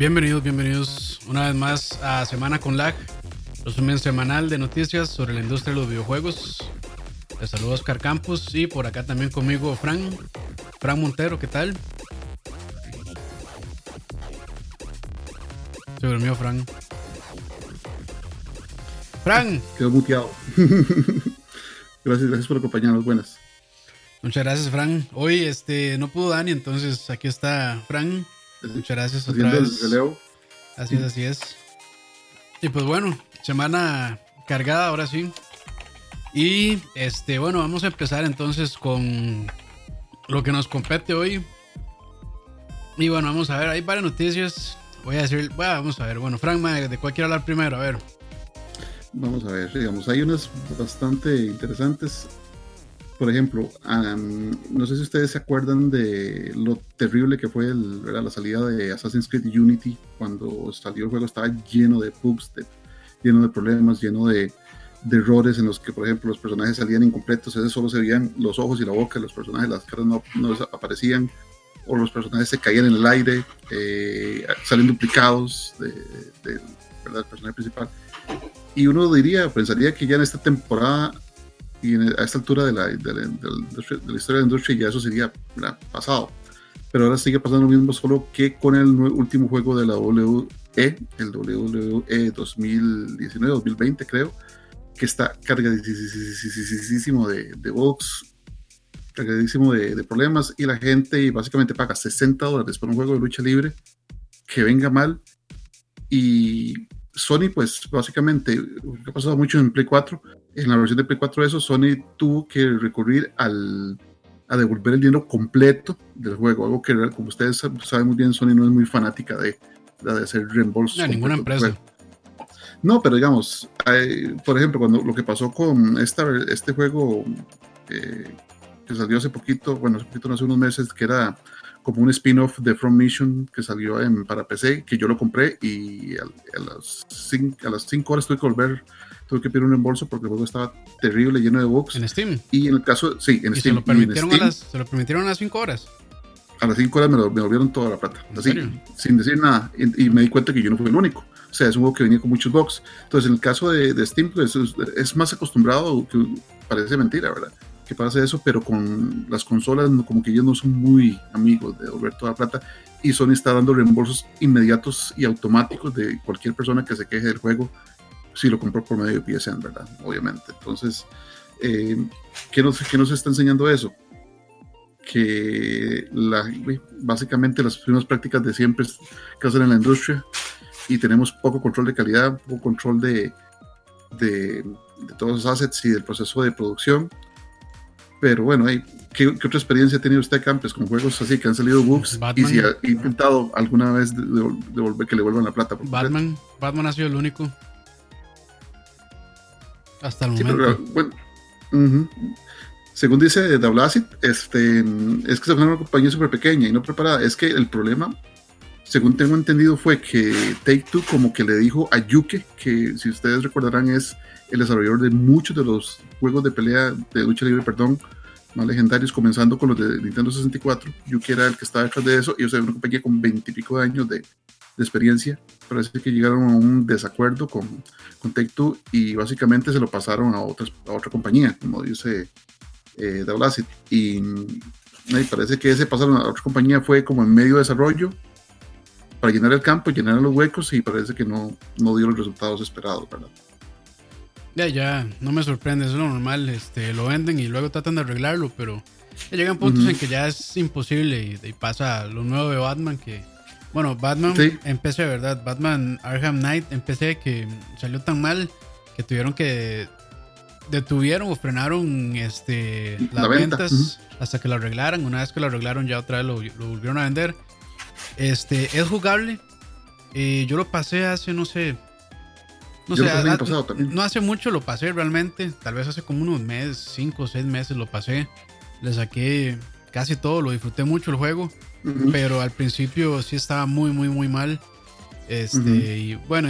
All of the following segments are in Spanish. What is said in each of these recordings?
Bienvenidos, bienvenidos una vez más a Semana con Lag, resumen semanal de noticias sobre la industria de los videojuegos. Les saludo Oscar Campos y por acá también conmigo Fran, Fran Montero, ¿qué tal? Se durmió Fran. Fran. Quedó muteado. gracias, gracias por acompañarnos. Buenas. Muchas gracias, Fran. Hoy este no pudo Dani, entonces aquí está Fran. Muchas gracias otra vez. Así es, así es. Y pues bueno, semana cargada ahora sí. Y este, bueno, vamos a empezar entonces con lo que nos compete hoy. Y bueno, vamos a ver, hay varias noticias. Voy a decir, bueno, vamos a ver, bueno, Frank, ¿de cuál quiero hablar primero? A ver. Vamos a ver, digamos, hay unas bastante interesantes. Por ejemplo, no sé si ustedes se acuerdan de lo terrible que fue la salida de Assassin's Creed Unity cuando salió el juego, estaba lleno de bugs, lleno de problemas, lleno de, errores en los que, por ejemplo, los personajes salían incompletos, ese solo se veían los ojos y la boca de los personajes, las caras no, no aparecían, o los personajes se caían en el aire, eh, salen duplicados de, del personaje principal. Y uno diría, pensaría que ya en esta temporada y a esta altura de la, de la, historia de la industria ya eso sería pasado. Pero ahora sigue pasando lo mismo, solo que con el último juego de la WWE, el WWE 2019-2020 creo, que está cargadísimo de, de bugs, cargadísimo de, de, problemas y la gente básicamente paga 60 dólares por un juego de lucha libre que venga mal y Sony pues básicamente, lo que ha pasado mucho en Play 4, en la versión de Play 4 de eso, Sony tuvo que recurrir al, a devolver el dinero completo del juego, algo que como ustedes saben muy bien, Sony no es muy fanática de, de hacer reembolso. No, ninguna empresa. No, pero digamos, por ejemplo, cuando lo que pasó con esta, este juego eh, que salió hace poquito, bueno, hace poquito, no hace unos meses, que era como un spin-off de From Mission que salió en, para PC, que yo lo compré y a, las 5 a las cinco horas tuve que volver, tuve que pedir un reembolso porque el juego estaba terrible, lleno de bugs. ¿En Steam? Y en el caso, sí, en Steam. Se lo, permitieron a las, ¿Se lo permitieron a las 5 horas? A las 5 horas me, lo, me volvieron toda la plata, así, sin decir nada. Y, me di cuenta que yo no fui el único. O sea, es un juego que venía con muchos bugs. Entonces, en el caso de, de Steam, pues, es, es, más acostumbrado, que parece mentira, ¿verdad? Que pasa eso, pero con las consolas como que ellos no son muy amigos de devolver toda la plata y Sony está dando reembolsos inmediatos y automáticos de cualquier persona que se queje del juego si lo compró por medio de PSN, ¿verdad? Obviamente. Entonces, eh, ¿qué, nos, ¿qué nos está enseñando eso? Que la, básicamente las primeras prácticas de siempre que hacen en la industria y tenemos poco control de calidad, poco control de, de, de todos los assets y del proceso de producción pero bueno, ¿qué, otra experiencia ha tenido usted, Campes, con juegos así que han salido bugs? Y si ha intentado alguna vez devolver que le vuelvan la plata. Batman, Batman ha sido el único. Hasta el momento. bueno, Según dice Dablacid, este, es que se fue una compañía súper pequeña y no preparada. Es que el problema, según tengo entendido, fue que Take Two como que le dijo a Yuke, que si ustedes recordarán es el desarrollador de muchos de los juegos de pelea, de lucha libre, perdón, más legendarios, comenzando con los de Nintendo 64. Yuki era el que estaba detrás de eso, y o sea, una compañía con veintipico de años de, experiencia. Parece que llegaron a un desacuerdo con, con Take Two y básicamente se lo pasaron a, otras, a otra compañía, como dice eh, Y, y parece que ese pasaron a otra compañía fue como en medio de desarrollo para llenar el campo, llenar los huecos y parece que no, no dio los resultados esperados, ¿verdad? Ya, ya, no me sorprende, es lo normal. Este, lo venden y luego tratan de arreglarlo, pero llegan puntos en que ya es imposible y, pasa lo nuevo de Batman que. Bueno, Batman empecé, ¿verdad? Batman Arkham Knight empecé que salió tan mal que tuvieron que. Detuvieron o frenaron este, las ventas hasta que lo arreglaran. Una vez que lo arreglaron, ya otra vez lo, lo volvieron a vender. Este, es jugable. Eh, yo lo pasé hace, no sé, no, hace mucho lo pasé realmente. Tal vez hace como unos meses, cinco o seis meses lo pasé. Le saqué casi todo, lo disfruté mucho el juego. Pero al principio sí estaba muy, muy, muy mal. Este, y bueno,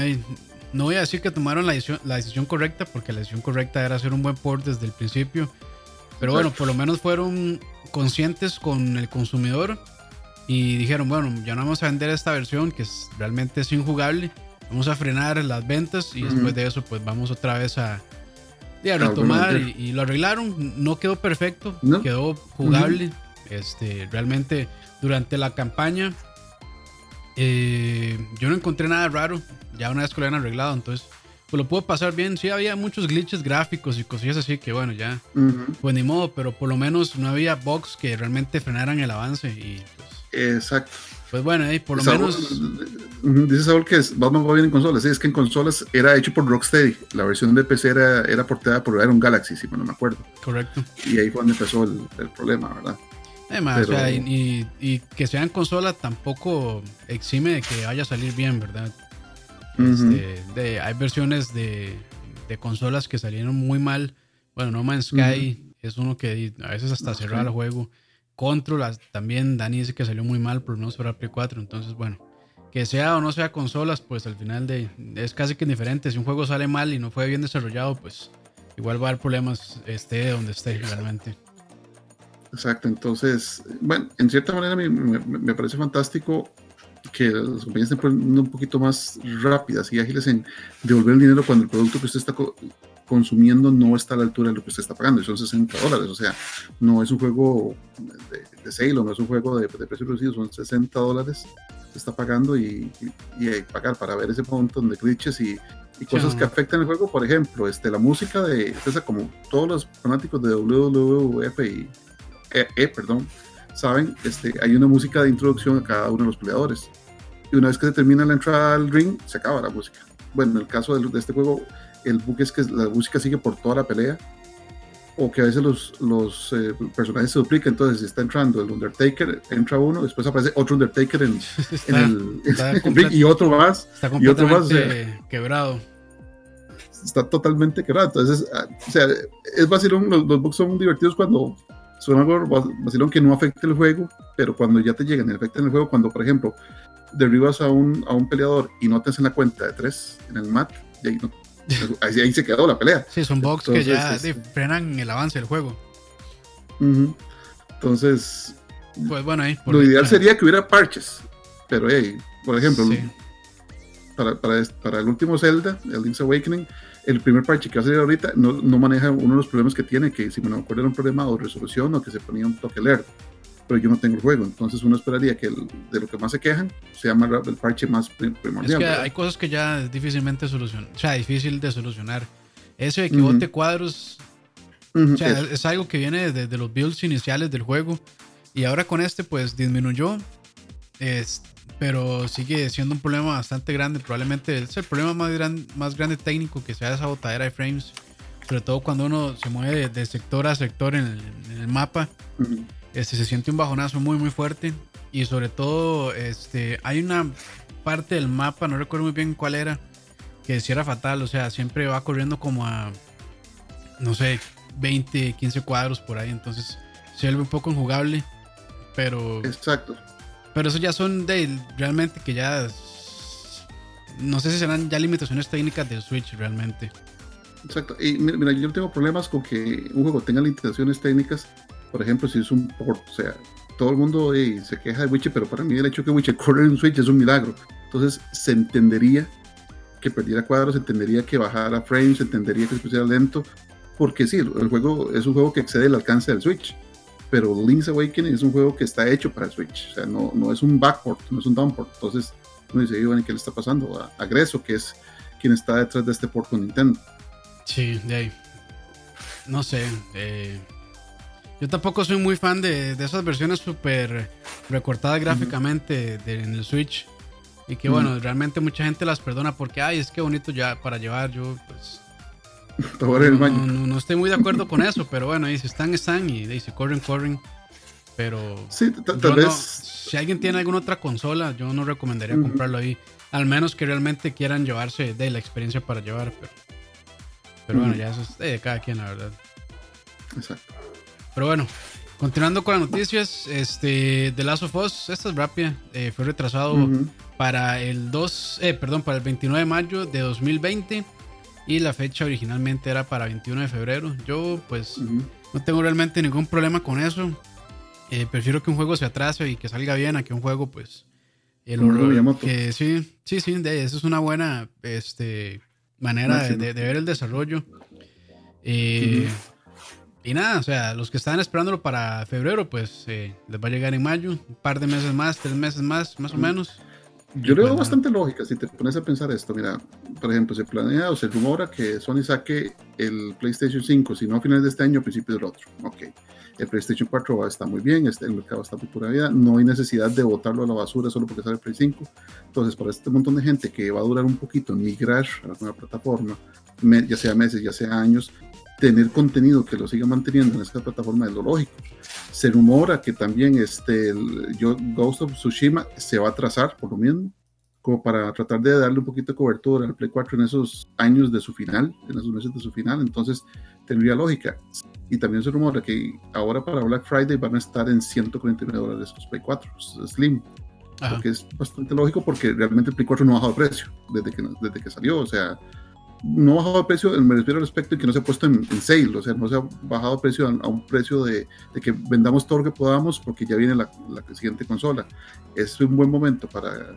no voy a decir que tomaron la decisión, la decisión correcta, porque la decisión correcta era hacer un buen port desde el principio. Pero bueno, por lo menos fueron conscientes con el consumidor Y dijeron, bueno, ya no vamos a vender esta versión que es, realmente es injugable. Vamos a frenar las ventas y después de eso pues vamos otra vez a, a retomar y, lo arreglaron. No quedó perfecto, quedó jugable. Este, realmente durante la campaña eh, yo no encontré nada raro. Ya una vez que lo habían arreglado, entonces pues lo puedo pasar bien. Sí, había muchos glitches gráficos y cosillas así que, bueno, ya, pues ni modo, pero por lo menos no había bugs que realmente frenaran el avance. Y, pues, Exacto. Pues bueno, ahí por lo menos. Dice Saúl que Batman va bien en consolas. Sí, es que en consolas era hecho por Rocksteady. La versión de PC era, era portada por Iron Galaxy, si no me acuerdo. Correcto. Y ahí fue donde empezó el, el problema, ¿verdad? Además, o sea, y, y, que sean consolas tampoco exime de que vaya a salir bien, ¿verdad? Este, de, hay versiones de, de, consolas que salieron muy mal. Bueno, No Man's Sky es uno que a veces hasta cerrar el juego. Control también, Dani dice que salió muy mal, pero no para Play 4. Entonces, bueno, que sea o no sea consolas, pues al final de, es casi que indiferente. Si un juego sale mal y no fue bien desarrollado, pues igual va a haber problemas esté donde esté realmente. Exacto, entonces, bueno, en cierta manera me, me parece fantástico que las compañías estén un poquito más rápidas y ágiles en devolver el dinero cuando el producto que usted está consumiendo no está a la altura de lo que usted está pagando y son 60 dólares. O sea, no es un juego de, de sale o no es un juego de, de precio reducido, son 60 dólares que está pagando y, y, hay que pagar para ver ese montón de glitches y, y cosas que afectan el juego. Por ejemplo, este, la música de, esa como todos los fanáticos de WWF y e, e, perdón, saben, este, hay una música de introducción a cada uno de los peleadores. Y una vez que se termina la entrada al ring, se acaba la música. Bueno, en el caso de, este juego, el bug es que la música sigue por toda la pelea. O que a veces los, los eh, personajes se duplican. Entonces, si está entrando el Undertaker, entra uno, después aparece otro Undertaker en, el, ring y otro más. Está y otro más. quebrado. Está totalmente quebrado. Entonces, ah, o sea, es vacilón. Los, los bugs son divertidos cuando son algo vacilón que no afecta el juego, pero cuando ya te llegan y afectan el juego, cuando por ejemplo derribas a un, a un peleador y no te hacen la cuenta de tres en el mat, y ahí, no, ahí, se quedó la pelea. Sí, son bugs que ya frenan el avance del juego. Entonces, pues bueno, ahí, lo ideal sería que hubiera parches, pero hey, por ejemplo, para, para, para, el último Zelda, el Link's Awakening, el primer parche que va a salir ahorita no, no, maneja uno de los problemas que tiene, que si me acuerdo era un problema de resolución o que se ponía un toque alert, pero yo no tengo el juego, entonces uno esperaría que de lo que más se quejan sea más el parche más primordial. Es que hay cosas que ya es difícilmente solucionar, o sea, difícil de solucionar. Eso de que bote cuadros, o sea, es algo que viene desde los builds iniciales del juego y ahora con este pues disminuyó. Este, pero sigue siendo un problema bastante grande. Probablemente es el problema más, gran, más grande técnico que sea esa botadera de frames. Sobre todo cuando uno se mueve de, sector a sector en el, mapa. Este, se siente un bajonazo muy, muy fuerte. Y sobre todo, este, hay una parte del mapa, no recuerdo muy bien cuál era, que si era fatal. O sea, siempre va corriendo como a, no sé, 20, 15 cuadros por ahí. Entonces se vuelve un poco injugable. Pero. Exacto. Pero eso ya son de realmente que ya. No sé si serán ya limitaciones técnicas del Switch realmente. Exacto. Y mira, yo tengo problemas con que un juego tenga limitaciones técnicas. Por ejemplo, si es un port, o sea, todo el mundo se queja de Witcher, pero para mí el hecho de que Witcher corre en Switch es un milagro. Entonces, se entendería que perdiera cuadros, se entendería que bajara frames, se entendería que se pusiera lento, porque sí, el juego es un juego que excede el alcance del Switch pero Link's Awakening es un juego que está hecho para Switch, o sea, no, no es un backport, no es un downport, entonces uno dice, ¿qué le está pasando a, Greso, que es quien está detrás de este port con Nintendo? Sí, de ahí. No sé, eh, yo tampoco soy muy fan de, de esas versiones súper recortadas gráficamente en el Switch. Y que bueno, realmente mucha gente las perdona porque, ay, es que bonito ya para llevar. Yo, pues, no, estoy muy de acuerdo con eso, pero bueno, si están, están y si corren, corren. Pero sí, tal vez. si alguien tiene alguna otra consola, yo no recomendaría comprarlo ahí. Al menos que realmente quieran llevarse de la experiencia para llevar. Pero, pero bueno, ya eso es de cada quien, la verdad. Exacto. Pero bueno, continuando con las noticias, este, The Last of Us, esta es rápida, eh, fue retrasado para el 2, eh, perdón, para el 29 de mayo de 2020 y la fecha originalmente era para 21 de febrero. Yo pues no tengo realmente ningún problema con eso. Eh, prefiero que un juego se atrase y que salga bien a que un juego, pues. El horror, que sí, sí, sí, de, eso es una buena este, manera de, ver el desarrollo. Eh, y nada, o sea, los que estaban esperándolo para febrero, pues eh, les va a llegar en mayo, un par de meses más, tres meses más, más o menos. Yo le veo pues bastante lógica si te pones a pensar esto. Mira, por ejemplo, se planea o se rumora que Sony saque el PlayStation 5, si no a finales de este año, a principios del otro. Ok. El PlayStation 4 va a estar muy bien, el mercado está muy pura vida, no hay necesidad de botarlo a la basura solo porque sale el Play 5. Entonces, para este montón de gente que va a durar un poquito migrar a la nueva plataforma, ya sea meses, ya sea años, tener contenido que lo siga manteniendo en esta plataforma es lo lógico. Se rumora que también este, el, Ghost of Tsushima se va a trazar por lo mismo, como para tratar de darle un poquito de cobertura al Play 4 en esos años de su final, en esos meses de su final. Entonces, tendría lógica. Y también se rumora que ahora para Black Friday van a estar en 149 dólares los Play 4 Slim. Porque es bastante lógico porque realmente el Play 4 no ha bajado de precio desde que, desde que salió. O sea, no ha bajado de precio, me refiero al respecto que no se ha puesto en, sale, o sea, no se ha bajado de precio a, un precio de, de, que vendamos todo lo que podamos porque ya viene la, la, siguiente consola. Es un buen momento para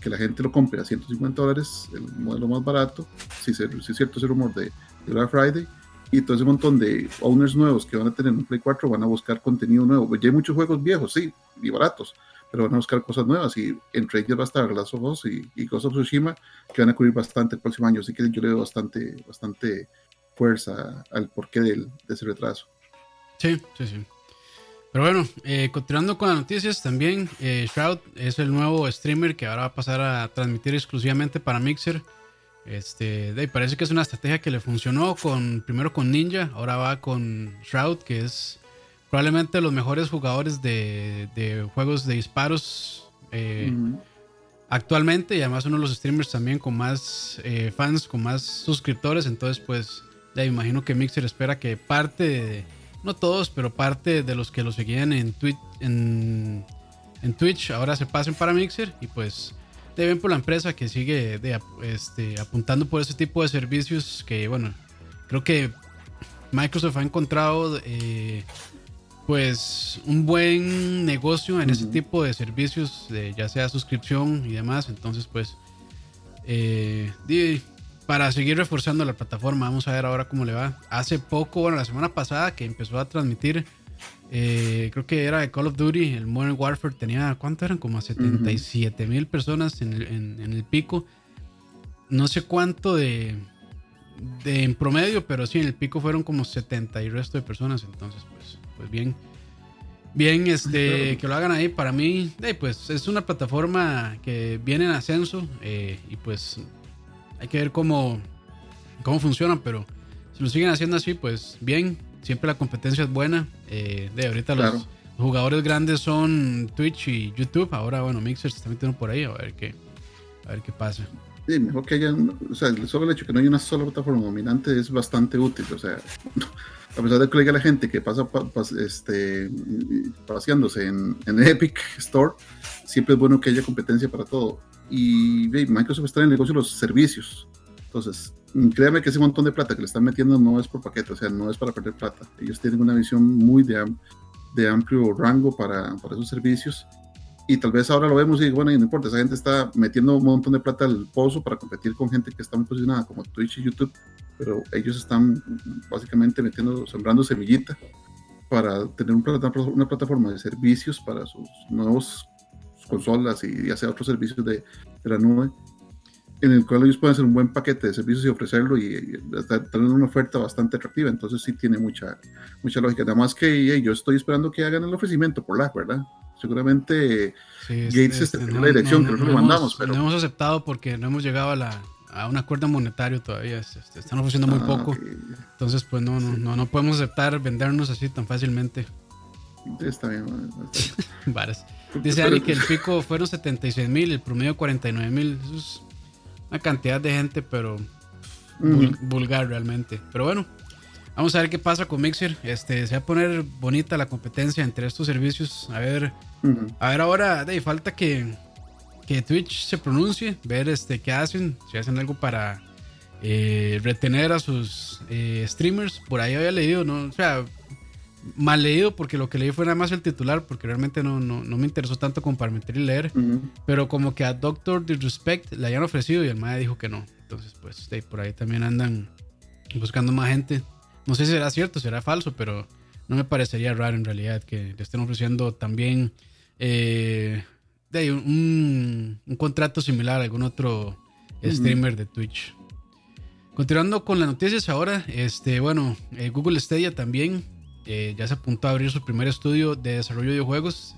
que la gente lo compre a 150 dólares, el modelo más barato, si, si es cierto ese rumor de, de Black Friday, y todo ese montón de owners nuevos que van a tener un Play 4 van a buscar contenido nuevo. Ya hay muchos juegos viejos, sí, y baratos, pero van a buscar cosas nuevas y entre ellos va a estar Last of y, y Ghost of Tsushima que van a cubrir bastante el próximo año, así que yo le doy bastante, bastante fuerza al porqué de ese retraso. Sí, sí, sí. Pero bueno, eh, continuando con las noticias, también eh, Shroud es el nuevo streamer que ahora va a pasar a transmitir exclusivamente para Mixer. Este, parece que es una estrategia que le funcionó con primero con Ninja, ahora va con Shroud, que es probablemente los mejores jugadores de, juegos de disparos eh, actualmente y además uno de los streamers también con más eh, fans, con más suscriptores. Entonces, pues, ya imagino que Mixer espera que parte, no todos, pero parte de los que lo seguían en, Twitch, en, en Twitch ahora se pasen para Mixer y pues de por la empresa que sigue este, apuntando por ese tipo de servicios que, bueno, creo que Microsoft ha encontrado eh, pues un buen negocio en ese tipo de servicios, ya sea suscripción y demás. Entonces, pues, eh, para seguir reforzando la plataforma, vamos a ver ahora cómo le va. Hace poco, bueno, la semana pasada que empezó a transmitir eh, creo que era de Call of Duty, el Modern Warfare tenía, ¿cuánto eran? Como 77 mil personas en el, pico. No sé cuánto de, de, en promedio, pero sí, en el pico fueron como 70 y resto de personas. Entonces, pues, pues bien, bien este, que lo hagan ahí. Para mí, pues es una plataforma que viene en ascenso eh, y pues hay que ver cómo, cómo funciona, pero si lo siguen haciendo así, pues bien siempre la competencia es buena. Eh, de ahorita los jugadores grandes son Twitch y YouTube. Ahora, bueno, Mixer se está metiendo por ahí a ver qué, a ver qué pasa. Sí, mejor que haya, o sea, solo el hecho de que no haya una sola plataforma dominante es bastante útil. O sea, a pesar de que la gente que pasa este, paseándose en, en Epic Store, siempre es bueno que haya competencia para todo. Y Microsoft está en el negocio de los servicios. Entonces, créame que ese montón de plata que le están metiendo no es por paquete, o sea, no es para perder plata. Ellos tienen una visión muy de, de amplio rango para, para, esos servicios. Y tal vez ahora lo vemos y bueno, y no importa, esa gente está metiendo un montón de plata al pozo para competir con gente que está muy posicionada como Twitch y YouTube, pero ellos están básicamente metiendo, sembrando semillita para tener una plataforma de servicios para sus nuevos consolas y hacer otros servicios de, de la nube en el cual ellos pueden hacer un buen paquete de servicios y ofrecerlo y, tener una oferta bastante atractiva. Entonces sí tiene mucha, mucha lógica. Además que yo estoy esperando que hagan el ofrecimiento por la, ¿verdad? Seguramente Gates este, en la dirección, que nosotros lo mandamos. Pero... No hemos aceptado porque no hemos llegado a, la, a un acuerdo monetario todavía. Este, están ofreciendo muy ah, poco. Entonces, pues no, no, no, no podemos aceptar vendernos así tan fácilmente. Está bien. Dice Ari que el pico fueron 76 mil, el promedio 49 mil. Eso es una cantidad de gente, pero vulgar realmente. Pero bueno, vamos a ver qué pasa con Mixer. Este, se va a poner bonita la competencia entre estos servicios. A ver, a ver ahora, de falta que, que Twitch se pronuncie, ver este qué hacen, si hacen algo para eh, retener a sus eh, streamers. Por ahí había leído, ¿no? O sea, mal leído porque lo que leí fue nada más el titular porque realmente no, no, no me interesó tanto como para meter y leer. Pero como que a Doctor Disrespect le hayan ofrecido y el MAE dijo que no. Entonces pues por ahí también andan buscando más gente. No sé si será cierto, será falso, pero no me parecería raro en realidad que le estén ofreciendo también eh, de un, un, contrato similar a algún otro streamer de Twitch. Continuando con las noticias ahora, este, bueno, eh, Google Stadia también eh, ya se apuntó a abrir su primer estudio de desarrollo de videojuegos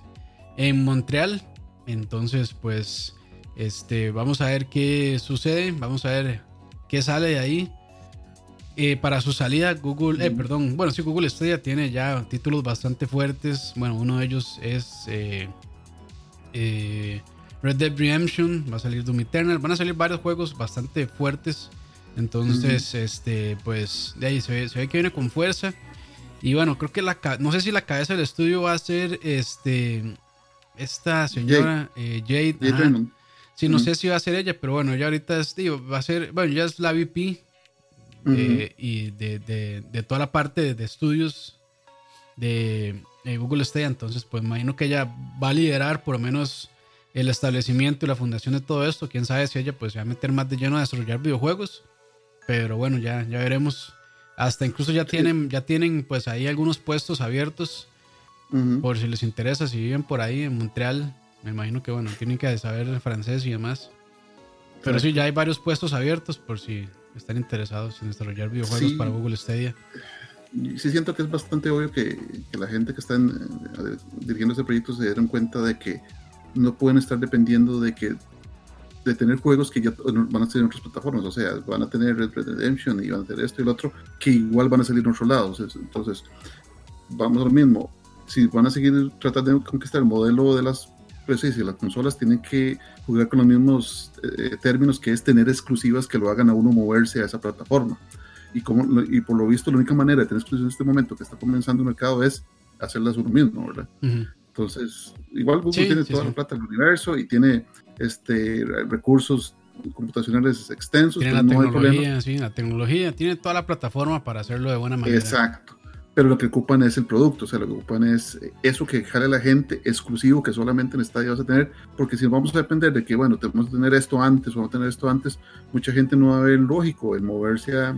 en Montreal. Entonces, pues, este, vamos a ver qué sucede, vamos a ver qué sale de ahí. Eh, para su salida, Google, perdón, bueno, sí, Google Stadia tiene ya títulos bastante fuertes. Bueno, uno de ellos es Red Dead Redemption, va a salir Doom Eternal, van a salir varios juegos bastante fuertes. Entonces, este, pues de ahí se ve, que viene con fuerza. Y bueno, creo que la no sé si la cabeza del estudio va a ser este esta señora Jade. Eh, sí, no sé si va a ser ella, pero bueno, ella ahorita es, digo, va a ser, bueno, ya es la VP eh, y de, toda la parte de, estudios de, Google Stadia. Entonces, pues imagino que ella va a liderar por lo menos el establecimiento y la fundación de todo esto. Quién sabe si ella pues se va a meter más de lleno a desarrollar videojuegos pero bueno, ya, ya veremos. Hasta incluso ya tienen, ya tienen pues ahí algunos puestos abiertos. Por si les interesa, si viven por ahí en Montreal, me imagino que bueno, tienen que saber francés y demás. Pero sí, ya hay varios puestos abiertos por si están interesados en desarrollar videojuegos para Google Stadia. Sí siento que es bastante obvio que, la gente que está dirigiendo ese proyecto se dieron cuenta de que no pueden estar dependiendo de que de tener juegos que ya van a salir en otras plataformas, o sea, van a tener Red Dead Redemption y van a tener esto y lo otro, que igual van a salir en otros lados. Entonces, vamos a lo mismo. Si van a seguir tratando de conquistar el modelo de las pues sí, las consolas tienen que jugar con los mismos eh, términos que es tener exclusivas que lo hagan a uno moverse a esa plataforma. Y, como, y por lo visto, la única manera de tener exclusivas en este momento que está comenzando el mercado es hacerlas uno mismo, ¿verdad? Entonces, igual Google tiene toda la plata del universo y tiene este, recursos computacionales extensos. Tiene la tecnología, sí, la tecnología, tiene toda la plataforma para hacerlo de buena manera. Exacto. Pero lo que ocupan es el producto, o sea, lo que ocupan es eso que jale a la gente exclusivo que solamente en Stadia vas a tener, porque si vamos a depender de que, bueno, tenemos que tener esto antes, vamos a tener esto antes, mucha gente no va a ver lógico el moverse a,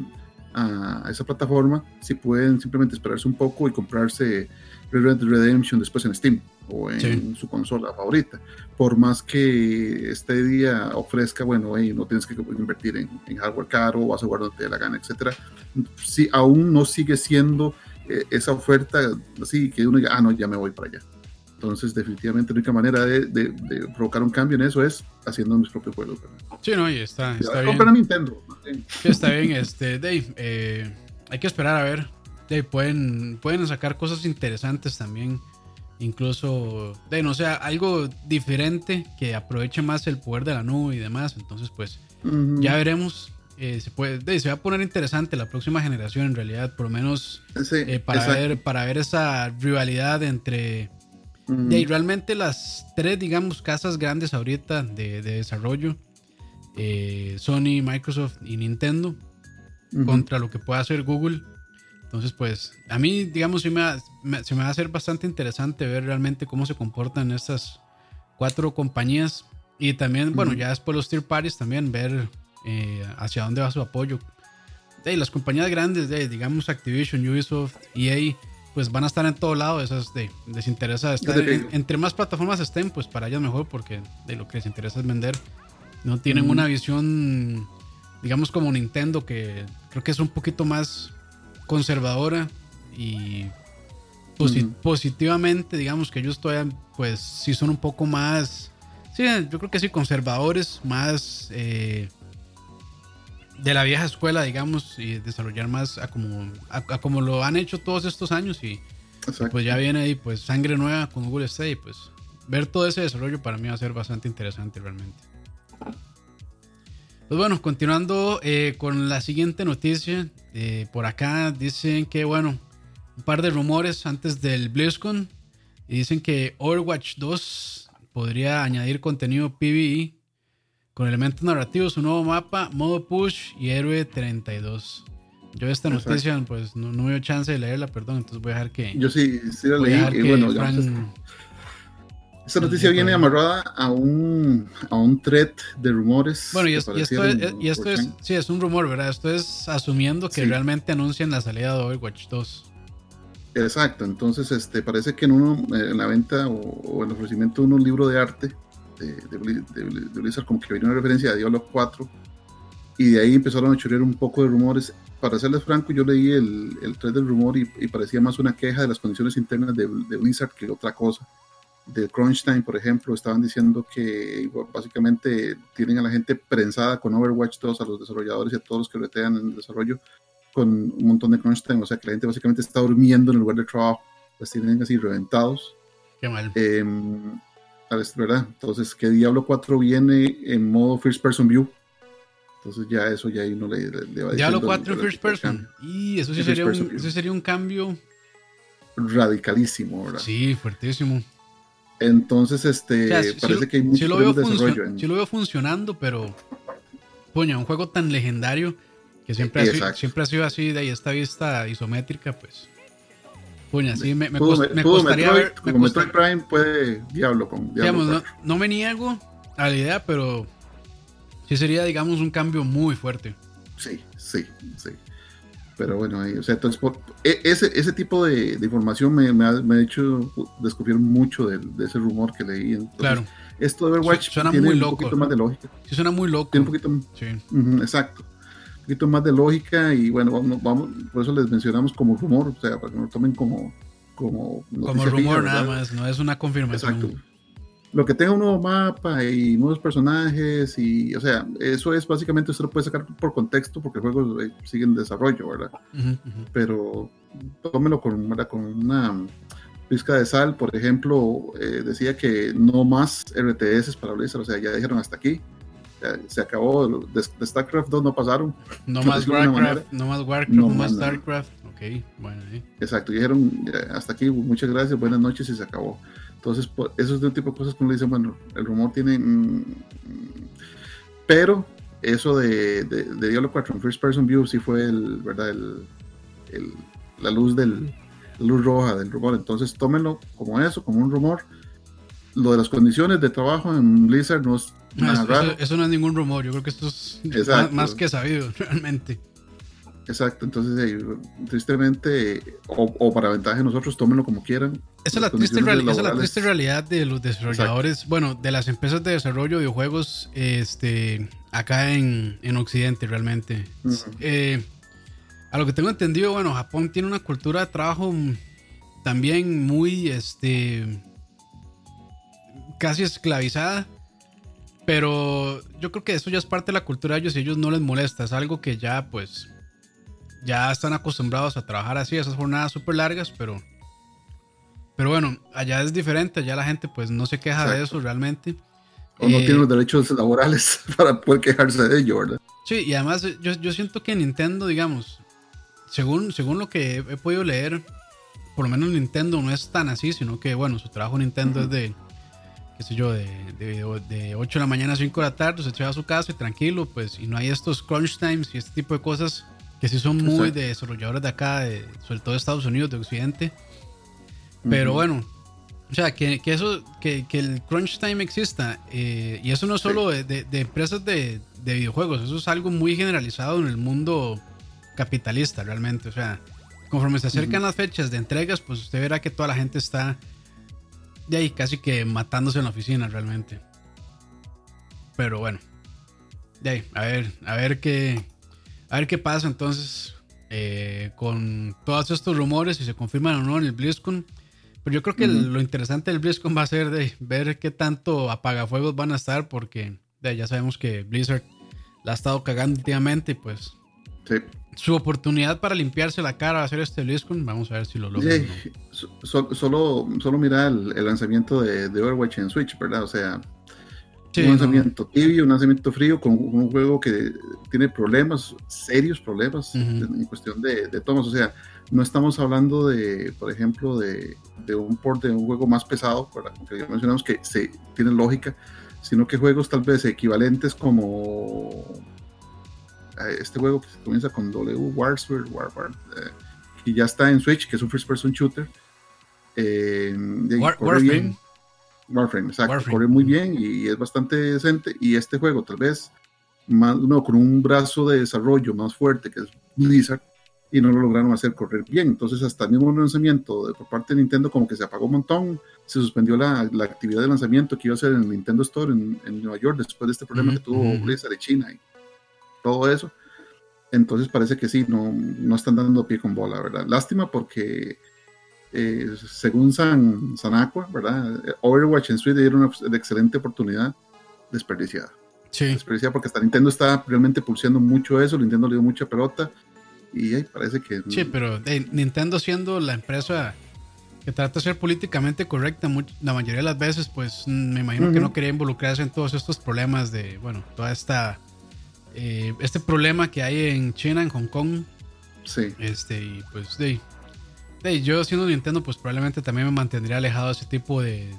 a esa plataforma si pueden simplemente esperarse un poco y comprarse Red Dead Redemption después en Steam o en su consola favorita. Por más que este día ofrezca, bueno, no tienes que invertir en, hardware caro, vas a guardar donde te dé la gana, etcétera. Si aún no sigue siendo eh, esa oferta así que uno diga, ah, no, ya me voy para allá. Entonces, definitivamente, la única manera de, provocar un cambio en eso es haciendo mis propios juegos. Sí, no, y está, está bien. A Nintendo. está bien, este, Dave. Eh, hay que esperar a ver pueden, pueden sacar cosas interesantes también. Incluso, de no sea, algo diferente que aproveche más el poder de la nube y demás. Entonces, pues, ya veremos. Eh, se, puede, se va a poner interesante la próxima generación, en realidad, por lo menos eh, para, ver, para ver esa rivalidad entre. Y realmente las tres, digamos, casas grandes ahorita de, desarrollo, eh, Sony, Microsoft y Nintendo, contra lo que pueda hacer Google entonces, pues, a mí, digamos, sí me va, se me va a hacer bastante interesante ver realmente cómo se comportan estas cuatro compañías. Y también, bueno, ya después los tier parties también ver eh, hacia dónde va su apoyo. De las compañías grandes, de, digamos Activision, Ubisoft, EA, pues van a estar en todo lado. Esas de, les interesa estar. entre más plataformas estén, pues para ellas mejor, porque de lo que les interesa es vender. No tienen una visión, digamos, como Nintendo, que creo que es un poquito más conservadora y positivamente, digamos que ellos todavía, pues sí son un poco más, sí, yo creo que sí, conservadores, más eh, de la vieja escuela, digamos, y desarrollar más a como, a, como lo han hecho todos estos años y, pues ya viene ahí, pues sangre nueva con Google Stadia y pues ver todo ese desarrollo para mí va a ser bastante interesante realmente. Pues bueno, continuando eh, con la siguiente noticia. Eh, por acá dicen que, bueno, un par de rumores antes del BlizzCon. Y dicen que Overwatch 2 podría añadir contenido PvE con elementos narrativos, un nuevo mapa, modo push y héroe 32. Yo esta noticia, pues no, no me dio chance de leerla, perdón, entonces voy a dejar que. Yo sí, sí la leí. Y bueno, Fran, esta noticia viene amarrada a un, a un thread de rumores. Bueno, y, esto, es, y esto es, sí, es un rumor, ¿verdad? Esto es asumiendo que realmente anuncian la salida de Overwatch 2. Exacto, entonces este, parece que en, uno, en la venta o, en el ofrecimiento de un libro de arte de, de, Blizzard, como que viene una referencia a Diablo 4, y de ahí empezaron a chorrear un poco de rumores. Para serles franco, yo leí el, el thread del rumor y, y, parecía más una queja de las condiciones internas de, Blizzard que otra cosa de Crunch Time, por ejemplo, estaban diciendo que básicamente tienen a la gente prensada con Overwatch 2, a los desarrolladores y a todos los que retean en el desarrollo con un montón de crunch time, o sea que la gente básicamente está durmiendo en el lugar de trabajo, los tienen así reventados. Qué mal. Eh, ¿verdad? Entonces, que Diablo 4 viene en modo First Person View. Entonces ya eso ya ahí uno le, le va Diablo 4 en First Person. Y eso sí sería un, eso sería un cambio radicalísimo, ¿verdad? Sí, fuertísimo. Entonces, este, parece que hay mucho lo veo desarrollo. Sí lo veo funcionando, pero, puña, un juego tan legendario que siempre, ha sido, siempre ha sido así de ahí esta vista isométrica, pues, puña, sí, me, me, me costaría ver... Como Metroid Prime puede Diablo con Diablo digamos, no, no, me niego a la idea, pero sí sería, digamos, un cambio muy fuerte. Sí, sí, sí. Pero bueno, o sea, entonces, e, ese, ese tipo de, información me, me, ha, hecho descubrir mucho de, ese rumor que leí. claro. Esto de Overwatch suena tiene muy loco, un poquito más de lógica. Sí, suena muy loco. Tiene un poquito, sí. exacto. Poquito más de lógica y bueno, vamos, vamos, por eso les mencionamos como rumor, o sea, para que no lo tomen como... Como, como rumor nada más, no es una confirmación. Exacto. Lo que tenga un nuevo mapa y nuevos personajes y, o sea, eso es básicamente, usted lo puede sacar por contexto porque el juego eh, sigue en desarrollo, ¿verdad? Pero tómelo con, con una pizca de sal, por ejemplo, eh, decía que no más RTS para Blizzard, o sea, ya dijeron hasta aquí, se acabó, de, StarCraft 2 no pasaron. No más Warcraft, no más Warcraft, no, más StarCraft, ok, bueno. Exacto, dijeron hasta aquí, muchas gracias, buenas noches y se acabó. Entonces, eso es de un tipo de cosas que uno dice, bueno, el rumor tiene... Mm, pero eso de, de, Diablo 4 en First Person View sí fue el, ¿verdad? El, la luz del luz roja del rumor. Entonces, tómenlo como eso, como un rumor. Lo de las condiciones de trabajo en Blizzard no es nada eso, no es ningún rumor. Yo creo que esto es más, que sabido, realmente. Exacto, entonces tristemente, o, para ventaja de nosotros, tómenlo como quieran. Esa es, la triste, realidad de los desarrolladores, bueno, de las empresas de desarrollo de videojuegos este, acá en, en Occidente realmente. Eh, a lo que tengo entendido, bueno, Japón tiene una cultura de trabajo también muy, este, casi esclavizada. Pero yo creo que eso ya es parte de la cultura de ellos y a ellos no les molesta. Es algo que ya, pues, ya están acostumbrados a trabajar así, esas jornadas súper largas, pero, pero bueno, allá es diferente, allá la gente pues no se queja de eso realmente. O no tiene los derechos laborales para poder quejarse de ello, ¿verdad? Sí, y además yo, yo siento que Nintendo, digamos, según, según lo que he, podido leer, por lo menos Nintendo no es tan así, sino que bueno, su trabajo Nintendo es de, qué sé yo, de, de, de, 8 de la mañana a 5 de la tarde, se va a su casa y tranquilo, pues, y no hay estos crunch times y este tipo de cosas que sí son muy de desarrolladores de acá, de, sobre todo de Estados Unidos, de Occidente. Pero bueno, o sea, que, que eso, que, que, el crunch time exista, eh, y eso no es solo de, de, empresas de, videojuegos, eso es algo muy generalizado en el mundo capitalista realmente. O sea, conforme se acercan las fechas de entregas, pues usted verá que toda la gente está de ahí casi que matándose en la oficina realmente. Pero bueno, de ahí, a ver, a ver qué, a ver qué pasa entonces eh, con todos estos rumores, si se confirman o no en el BlizzCon. Pero yo creo que lo interesante del BlizzCon va a ser de ver qué tanto apagafuegos van a estar, porque ya sabemos que Blizzard la ha estado cagando últimamente y su oportunidad para limpiarse la cara ser este BlizzCon. Vamos a ver si lo logra. solo, solo mira el, lanzamiento de, de, Overwatch en Switch, ¿verdad? O sea, un lanzamiento tibio, un lanzamiento frío, con un juego que tiene problemas, serios problemas en, cuestión de, de, tomas. O sea, no estamos hablando de, por ejemplo, de, de un port de un juego más pesado, que ya mencionamos que se, tiene lógica, sino que juegos tal vez equivalentes como este juego que comienza con W, Warsphere, Warfare, y ya está en Switch, que es un first person shooter. Warframe. Warframe, exacto. Corre muy bien y, es bastante decente. Y este juego, tal vez, más, no, con un brazo de desarrollo más fuerte que es Blizzard, y no lo lograron hacer correr bien. Entonces, hasta el mismo lanzamiento de, por parte de Nintendo, como que se apagó un montón, se suspendió la, la actividad de lanzamiento que iba a ser en el Nintendo Store en, en Nueva York después de este problema que tuvo Blizzard de China y todo eso. Entonces, parece que sí, no, no están dando pie con bola, ¿verdad? Lástima porque. Eh, según San, Sanacua, ¿verdad? Overwatch en Switch dieron una excelente oportunidad desperdiciada. Sí. Desperdiciada porque hasta Nintendo está realmente pulseando mucho eso, Nintendo le dio mucha pelota y parece que... Sí, pero Nintendo siendo la empresa que trata de ser políticamente correcta la mayoría de las veces, pues mm, me imagino que no quería involucrarse en todos estos problemas de, bueno, toda esta... Eh, este problema que hay en China, en Hong Kong. Sí. Este, y pues, de, de, yo siendo Nintendo, pues probablemente también me mantendría alejado de ese tipo de,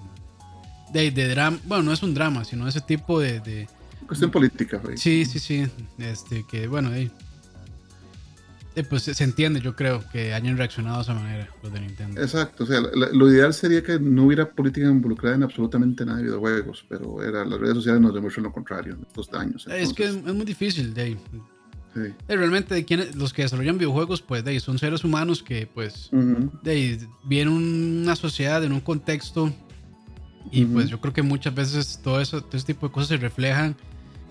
de, de drama. Bueno, no es un drama, sino ese tipo de. de Cuestión política, güey. Sí, sí, sí. Este, que bueno, eh, pues se entiende, yo creo, que hayan reaccionado de esa manera los de Nintendo. Exacto, o sea, lo ideal sería que no hubiera política involucrada en absolutamente nada de videojuegos, pero era, las redes sociales nos demuestran lo contrario en estos años. Es que es, muy difícil, Dave. Sí. Eh, realmente de los que desarrollan videojuegos, pues de son seres humanos que pues de vienen una sociedad, en un contexto, y pues yo creo que muchas veces todo eso, todo ese tipo de cosas se reflejan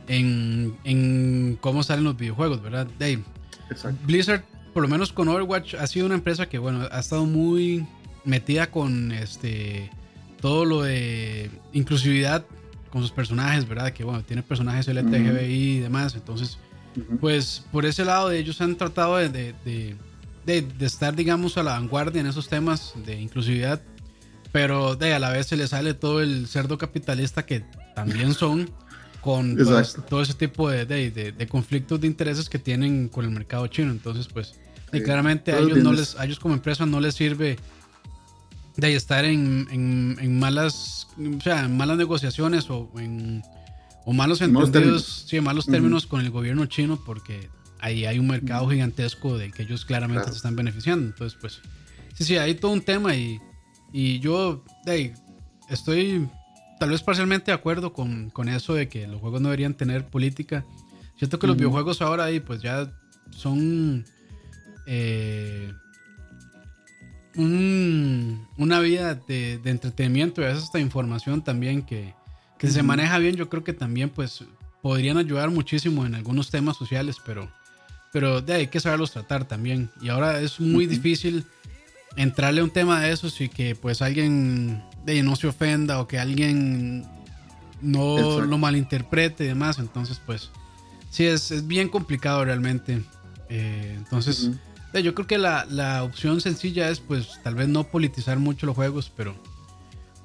en, en cómo salen los videojuegos, ¿verdad? Dave, Blizzard, por lo menos con Overwatch, ha sido una empresa que, bueno, ha estado muy metida con este todo lo de inclusividad con sus personajes, ¿verdad? Que, bueno, tiene personajes LTGBI y demás. Entonces, pues por ese lado ellos han tratado de, de, de, estar, digamos, a la vanguardia en esos temas de inclusividad. Pero de a la vez se le sale todo el cerdo capitalista que también son con todo, ese tipo de, de, conflictos de intereses que tienen con el mercado chino. Entonces, pues, y claramente a ellos, no les, a ellos como empresa no les sirve de estar en, en, malas, o sea, en malas negociaciones o en o malos entendidos, sí, malos términos con el gobierno chino porque ahí hay un mercado gigantesco del que ellos claramente se están beneficiando. Entonces, pues, sí, sí, hay todo un tema y, y yo de, estoy tal vez parcialmente de acuerdo con, con, eso de que los juegos no deberían tener política. Siento que los videojuegos ahora ahí pues ya son eh, una vida de, entretenimiento y a veces esta información también que, que se maneja bien. Yo creo que también pues podrían ayudar muchísimo en algunos temas sociales, pero, pero de hay que saberlos tratar también. Y ahora es muy difícil entrarle a un tema de esos y que pues alguien de no se ofenda o que alguien no lo malinterprete y demás. Entonces, pues, sí, es, bien complicado realmente. Eh, entonces, yo creo que la, opción sencilla es, pues, tal vez no politizar mucho los juegos, pero,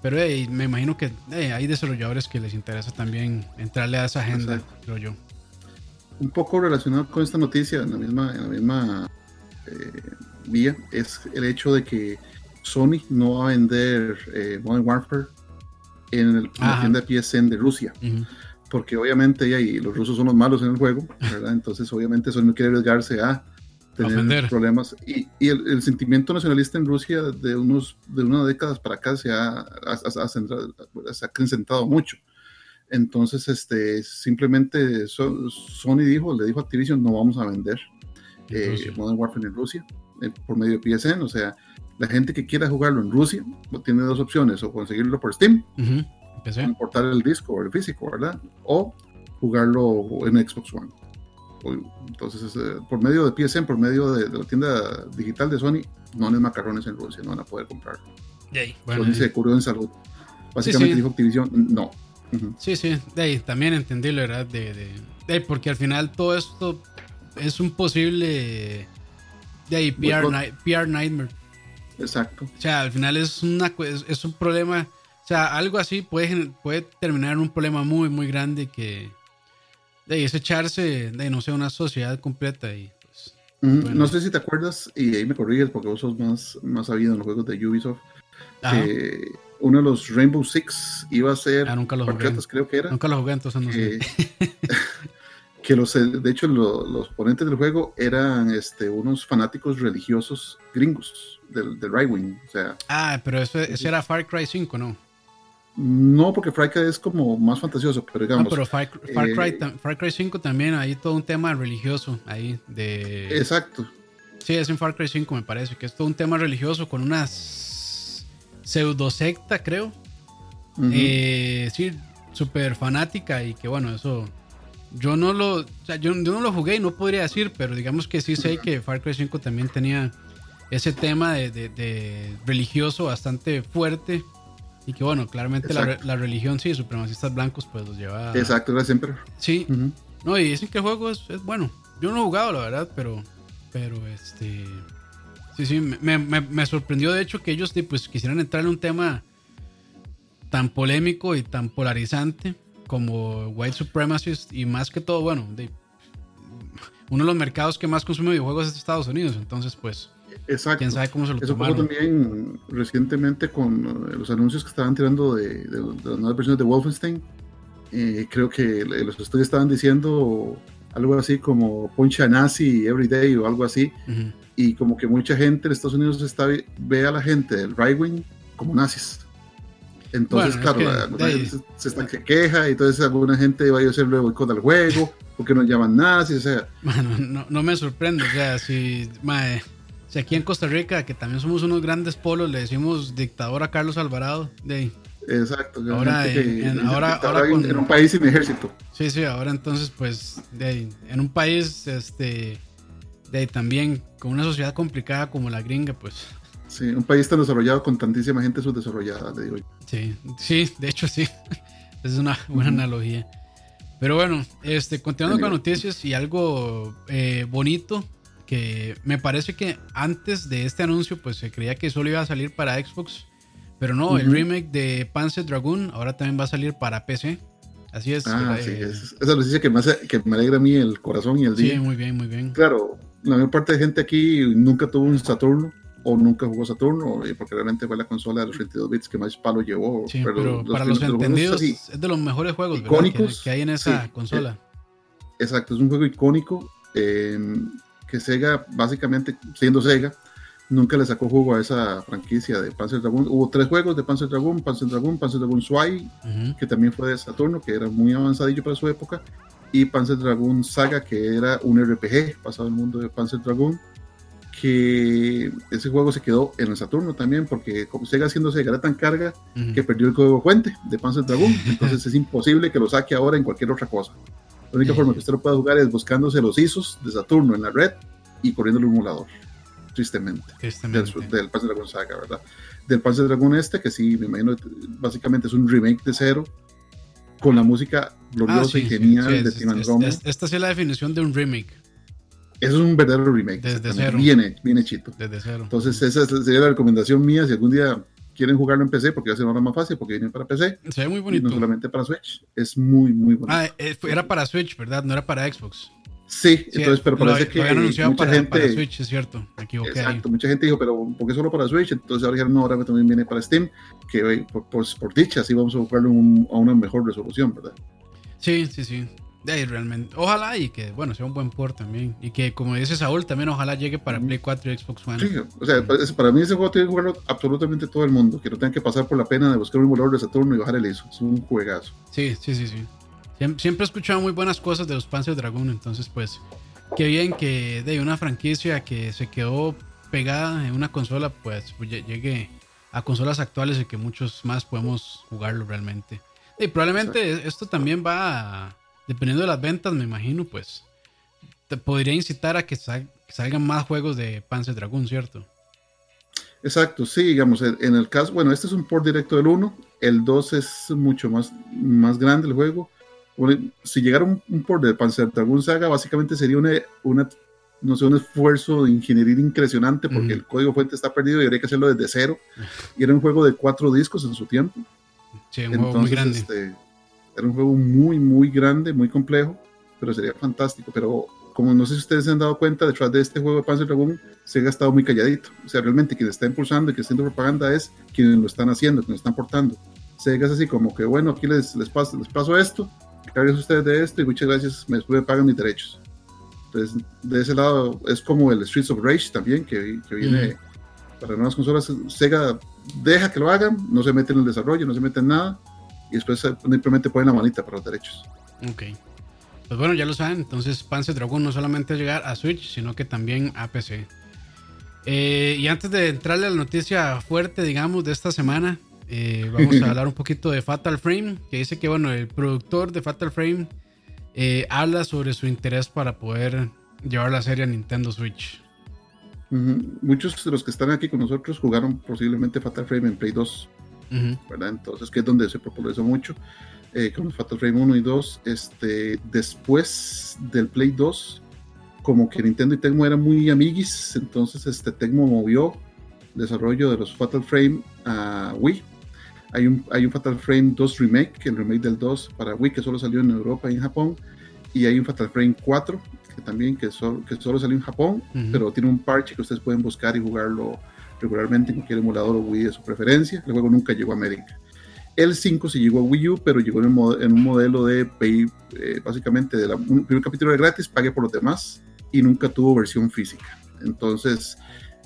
pero me imagino que hay desarrolladores que les interesa también entrarle a esa agenda, creo yo. Un poco relacionado con esta noticia, en la misma, en la misma eh, vía, es el hecho de que Sony no va a vender eh, Modern Warfare en, el, la tienda PSN de Rusia. Porque obviamente y los rusos son los malos en el juego, Entonces obviamente Sony no quiere arriesgarse a tener problemas. Y, el, sentimiento nacionalista en Rusia de unos de unas décadas para acá se ha, se ha acrecentado mucho. Entonces, este, simplemente Sony dijo, le dijo a Activision, no vamos a vender eh, Modern Warfare en Rusia eh, por medio de PSN. O sea, la gente que quiera jugarlo en Rusia tiene dos opciones, o conseguirlo por Steam, importar el disco o el físico, ¿verdad? O jugarlo en Xbox One. Entonces, eh, por medio de PSN, por medio de, la tienda digital de Sony, no hay macarrones en Rusia, no van a poder comprarlo. Bueno, Sony se cubrió en salud. Básicamente dijo Activision, no. Sí, sí, de ahí también entendible, ¿verdad? De, de, porque al final todo esto es un posible de ahí, PR, PR nightmare Exacto. O sea, al final es, una, es, un problema, o sea, algo así puede, puede terminar en un problema muy, muy grande que de es echarse de, no sé, una sociedad completa y pues, No sé si te acuerdas, y ahí me corriges porque vos sos más, más sabido en los juegos de Ubisoft, que uno de los Rainbow Six iba a ser... Ah, nunca los jugué. creo que era. Nunca los jugué, entonces no sé. que los, de hecho los ponentes del juego eran este, unos fanáticos religiosos gringos del, del right wing. O sea, ah, pero eso, ese era Far Cry 5, ¿no? No, porque Far Cry es como más fantasioso, pero digamos. No, pero Far, Cry, eh, Far Cry 5 también, hay todo un tema religioso ahí de... Exacto. Sí, es en Far Cry 5 me parece, que es todo un tema religioso con una pseudo secta, creo. eh, sí, súper fanática y que bueno, eso... Yo no lo, o sea, yo, no lo jugué y no podría decir, pero digamos que sí sé que Far Cry 5 también tenía ese tema de, de religioso bastante fuerte y que bueno, claramente la, religión, sí, supremacistas blancos, pues los lleva. Exacto, era siempre. Sí. No, y dicen que el juego es, bueno. Yo no he jugado, la verdad, pero. Pero este. Sí, sí, me, me, sorprendió de hecho que ellos pues, quisieran entrar en un tema tan polémico y tan polarizante como white supremacist y más que todo, bueno, de, uno de los mercados que más consume videojuegos es Estados Unidos, entonces pues Exacto. ¿Quién sabe cómo se lo Eso pasó también recientemente con eh, los anuncios que estaban tirando de, las nuevas versiones de Wolfenstein. Eh, creo que los estudios estaban diciendo algo así como poncha nazi every day o algo así. Y como que mucha gente en Estados Unidos está, ve a la gente del right wing como nazis. Entonces, claro, se, está que queja y entonces alguna gente va a hacerle boicot al juego porque nos llaman nazis, o sea. no, no, me sorprende, o sea, si, si aquí en Costa Rica, que también somos unos grandes polos, le decimos dictador a Carlos Alvarado. De Exacto. Ahora, en, ahora, en, un país sin ejército. Sí, sí, ahora entonces, pues, de, en un país, este, de también con una sociedad complicada como la gringa, pues. Sí, un país tan desarrollado con tantísima gente subdesarrollada, le digo. Sí, sí, de hecho sí. es una buena analogía. Pero bueno, este, continuando con noticias y algo eh, bonito que me parece que antes de este anuncio pues se creía que solo iba a salir para Xbox, pero no, el remake de Panzer Dragoon ahora también va a salir para PC. Así es. Ah, sí, es, esa noticia que me, que me alegra a mí el corazón y el día. Sí, muy bien, muy bien. Claro, la mayor parte de gente aquí nunca tuvo un Saturno o nunca jugó Saturno, porque realmente fue la consola de los 32 bits que más palo llevó. Sí, pero, para los entendidos es de los mejores juegos icónicos que, hay en esa consola. exacto, es un juego icónico. Eh, que Sega, básicamente siendo Sega, nunca le sacó jugo a esa franquicia de Panzer Dragoon. Hubo tres juegos de Panzer Dragoon, Panzer Dragoon, Panzer Dragoon Swai, que también fue de Saturno, que era muy avanzadillo para su época, y Panzer Dragoon Saga, que era un RPG pasado el mundo de Panzer Dragoon, que ese juego se quedó en el Saturno también, porque como siendo Sega era tan carga que perdió el código fuente de Panzer Dragoon, entonces es imposible que lo saque ahora en cualquier otra cosa. La única forma que usted lo pueda jugar es buscándose los ISOs de Saturno en la red y corriendo el emulador. Tristemente. Tristemente. Del, del Panzer Dragon Saga, ¿verdad? Del Panzer Dragon este, que sí, me imagino, básicamente es un remake de cero, con la música gloriosa y genial de Tim Esta sí es la definición de un remake. Eso es un verdadero remake. Desde cero. Viene, viene chito. Desde cero. Entonces, esa sería la recomendación mía. Si algún día quieren jugarlo en PC porque va a ser ahora más fácil porque viene para PC. Se ve muy bonito. no solamente para Switch. Es muy, muy bonito. Ah, eh, era para Switch, ¿verdad? No era para Xbox. Sí, entonces, pero parece que mucha para, gente, para Switch, es cierto, me equivoqué. Exacto, mucha gente dijo, pero ¿por qué solo para Switch? Entonces ahora dijeron, no, ahora también viene para Steam, que por, por, dicha, así vamos a jugarlo a una mejor resolución, ¿verdad? Sí, sí, sí. De ahí realmente. Ojalá y que, bueno, sea un buen port también. Y que, como dice Saúl, también ojalá llegue para Play 4 y Xbox One. Sí, o sea, para mí ese juego tiene que jugarlo absolutamente todo el mundo. Que no tenga que pasar por la pena de buscar un emulador de Saturno y bajar el ISO. Es un juegazo. Sí, sí, sí, sí. Siempre, he escuchado muy buenas cosas de los Panzer Dragon. Entonces, pues, qué bien que de una franquicia que se quedó pegada en una consola, pues, pues llegue a consolas actuales y que muchos más podemos jugarlo realmente. Y probablemente esto también va a dependiendo de las ventas, me imagino, pues te podría incitar a que, salgan más juegos de Panzer Dragoon, ¿cierto? Exacto, sí, digamos, en el caso, bueno, este es un port directo del 1, el 2 es mucho más, más grande el juego. Si llegara un, port de Panzer Dragoon Saga, básicamente sería una, una, no sé, un esfuerzo de ingeniería impresionante porque el código fuente está perdido y habría que hacerlo desde cero. Y era un juego de cuatro discos en su tiempo. Sí, un juego muy grande. Este, un juego muy, muy grande, muy complejo, pero sería fantástico. Pero como no sé si ustedes se han dado cuenta, detrás de este juego de Panzer Dragoon se ha estado muy calladito. O sea, realmente quien está impulsando y que está haciendo propaganda es quienes lo están haciendo, quienes lo están portando. Sega es así como que, bueno, aquí les, les, paso, les paso esto a ustedes de esto y muchas gracias, me, me pagan mis derechos. Entonces, de ese lado es como el Streets of Rage también, que, que viene para nuevas consolas. Sega deja que lo hagan, no se mete en el desarrollo, no se mete en nada, y después simplemente ponen la manita para los derechos. Ok. Pues bueno, ya lo saben, entonces Panzer Dragon no solamente llegar a Switch, sino que también a PC. Eh, y antes de entrarle a la noticia fuerte, digamos, de esta semana, eh, vamos a hablar un poquito de Fatal Frame, que dice que, bueno, el productor de Fatal Frame eh, habla sobre su interés para poder llevar la serie a Nintendo Switch. Muchos de los que están aquí con nosotros jugaron posiblemente Fatal Frame en Play 2, ¿verdad? Entonces, que es donde se popularizó mucho eh, con los Fatal Frame 1 y 2. Este, después del Play 2, como que Nintendo y Tecmo eran muy amiguis, entonces este, Tecmo movió el desarrollo de los Fatal Frame a Wii. Hay un, hay un Fatal Frame 2 Remake, el remake del 2 para Wii, que solo salió en Europa y en Japón. Y hay un Fatal Frame 4, que también que solo, que solo salió en Japón, pero tiene un parche que ustedes pueden buscar y jugarlo regularmente en cualquier emulador o Wii de su preferencia. El juego nunca llegó a América. El 5 sí llegó a Wii U, pero llegó en, un modelo de pay, eh, básicamente de la, un primer capítulo de gratis, pague por los demás y nunca tuvo versión física. Entonces,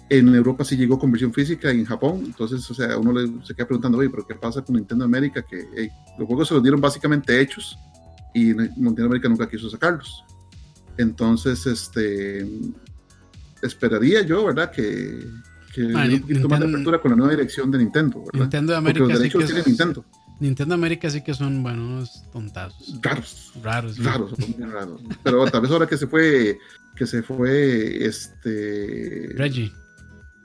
en Europa sí llegó con versión física y en Japón. Entonces, o sea, uno le, se queda preguntando, oye, pero ¿qué pasa con Nintendo América? Que los juegos se los dieron básicamente hechos y Nintendo América nunca quiso sacarlos. Entonces, este, esperaría yo, ¿verdad? Que, que ah, un poquito más de apertura con la nueva dirección de Nintendo, ¿verdad? Nintendo América sí que tiene Nintendo. Nintendo América sí que son buenos tontazos. Raros. Raros. Raros, raros. Pero tal vez ahora que se fue, que se fue este. Reggie.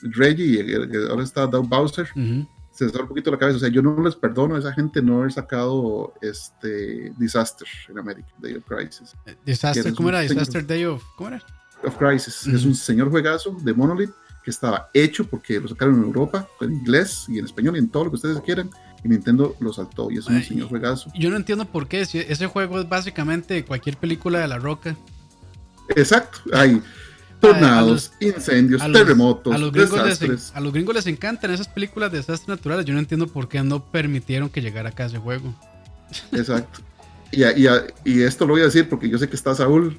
Reggie, ahora está Doug Bowser. Se sale un poquito la cabeza. O sea, yo no les perdono a esa gente no haber sacado este Disaster en América, Day of Crisis. Eh, Disaster, ¿cómo era? Disaster Day of. ¿Cómo era? Of Crisis. Es un señor juegazo de Monolith que estaba hecho porque lo sacaron en Europa, en inglés y en español y en todo lo que ustedes quieran. Y Nintendo lo saltó y es un señor juegazo. Yo no entiendo por qué. Si ese juego es básicamente cualquier película de la roca. Exacto. Hay tornados, incendios, terremotos, a los, gringos les, a los gringos les encantan esas películas de desastres naturales. Yo no entiendo por qué no permitieron que llegara acá ese juego. Exacto. Y, y, y, esto lo voy a decir porque yo sé que está Saúl.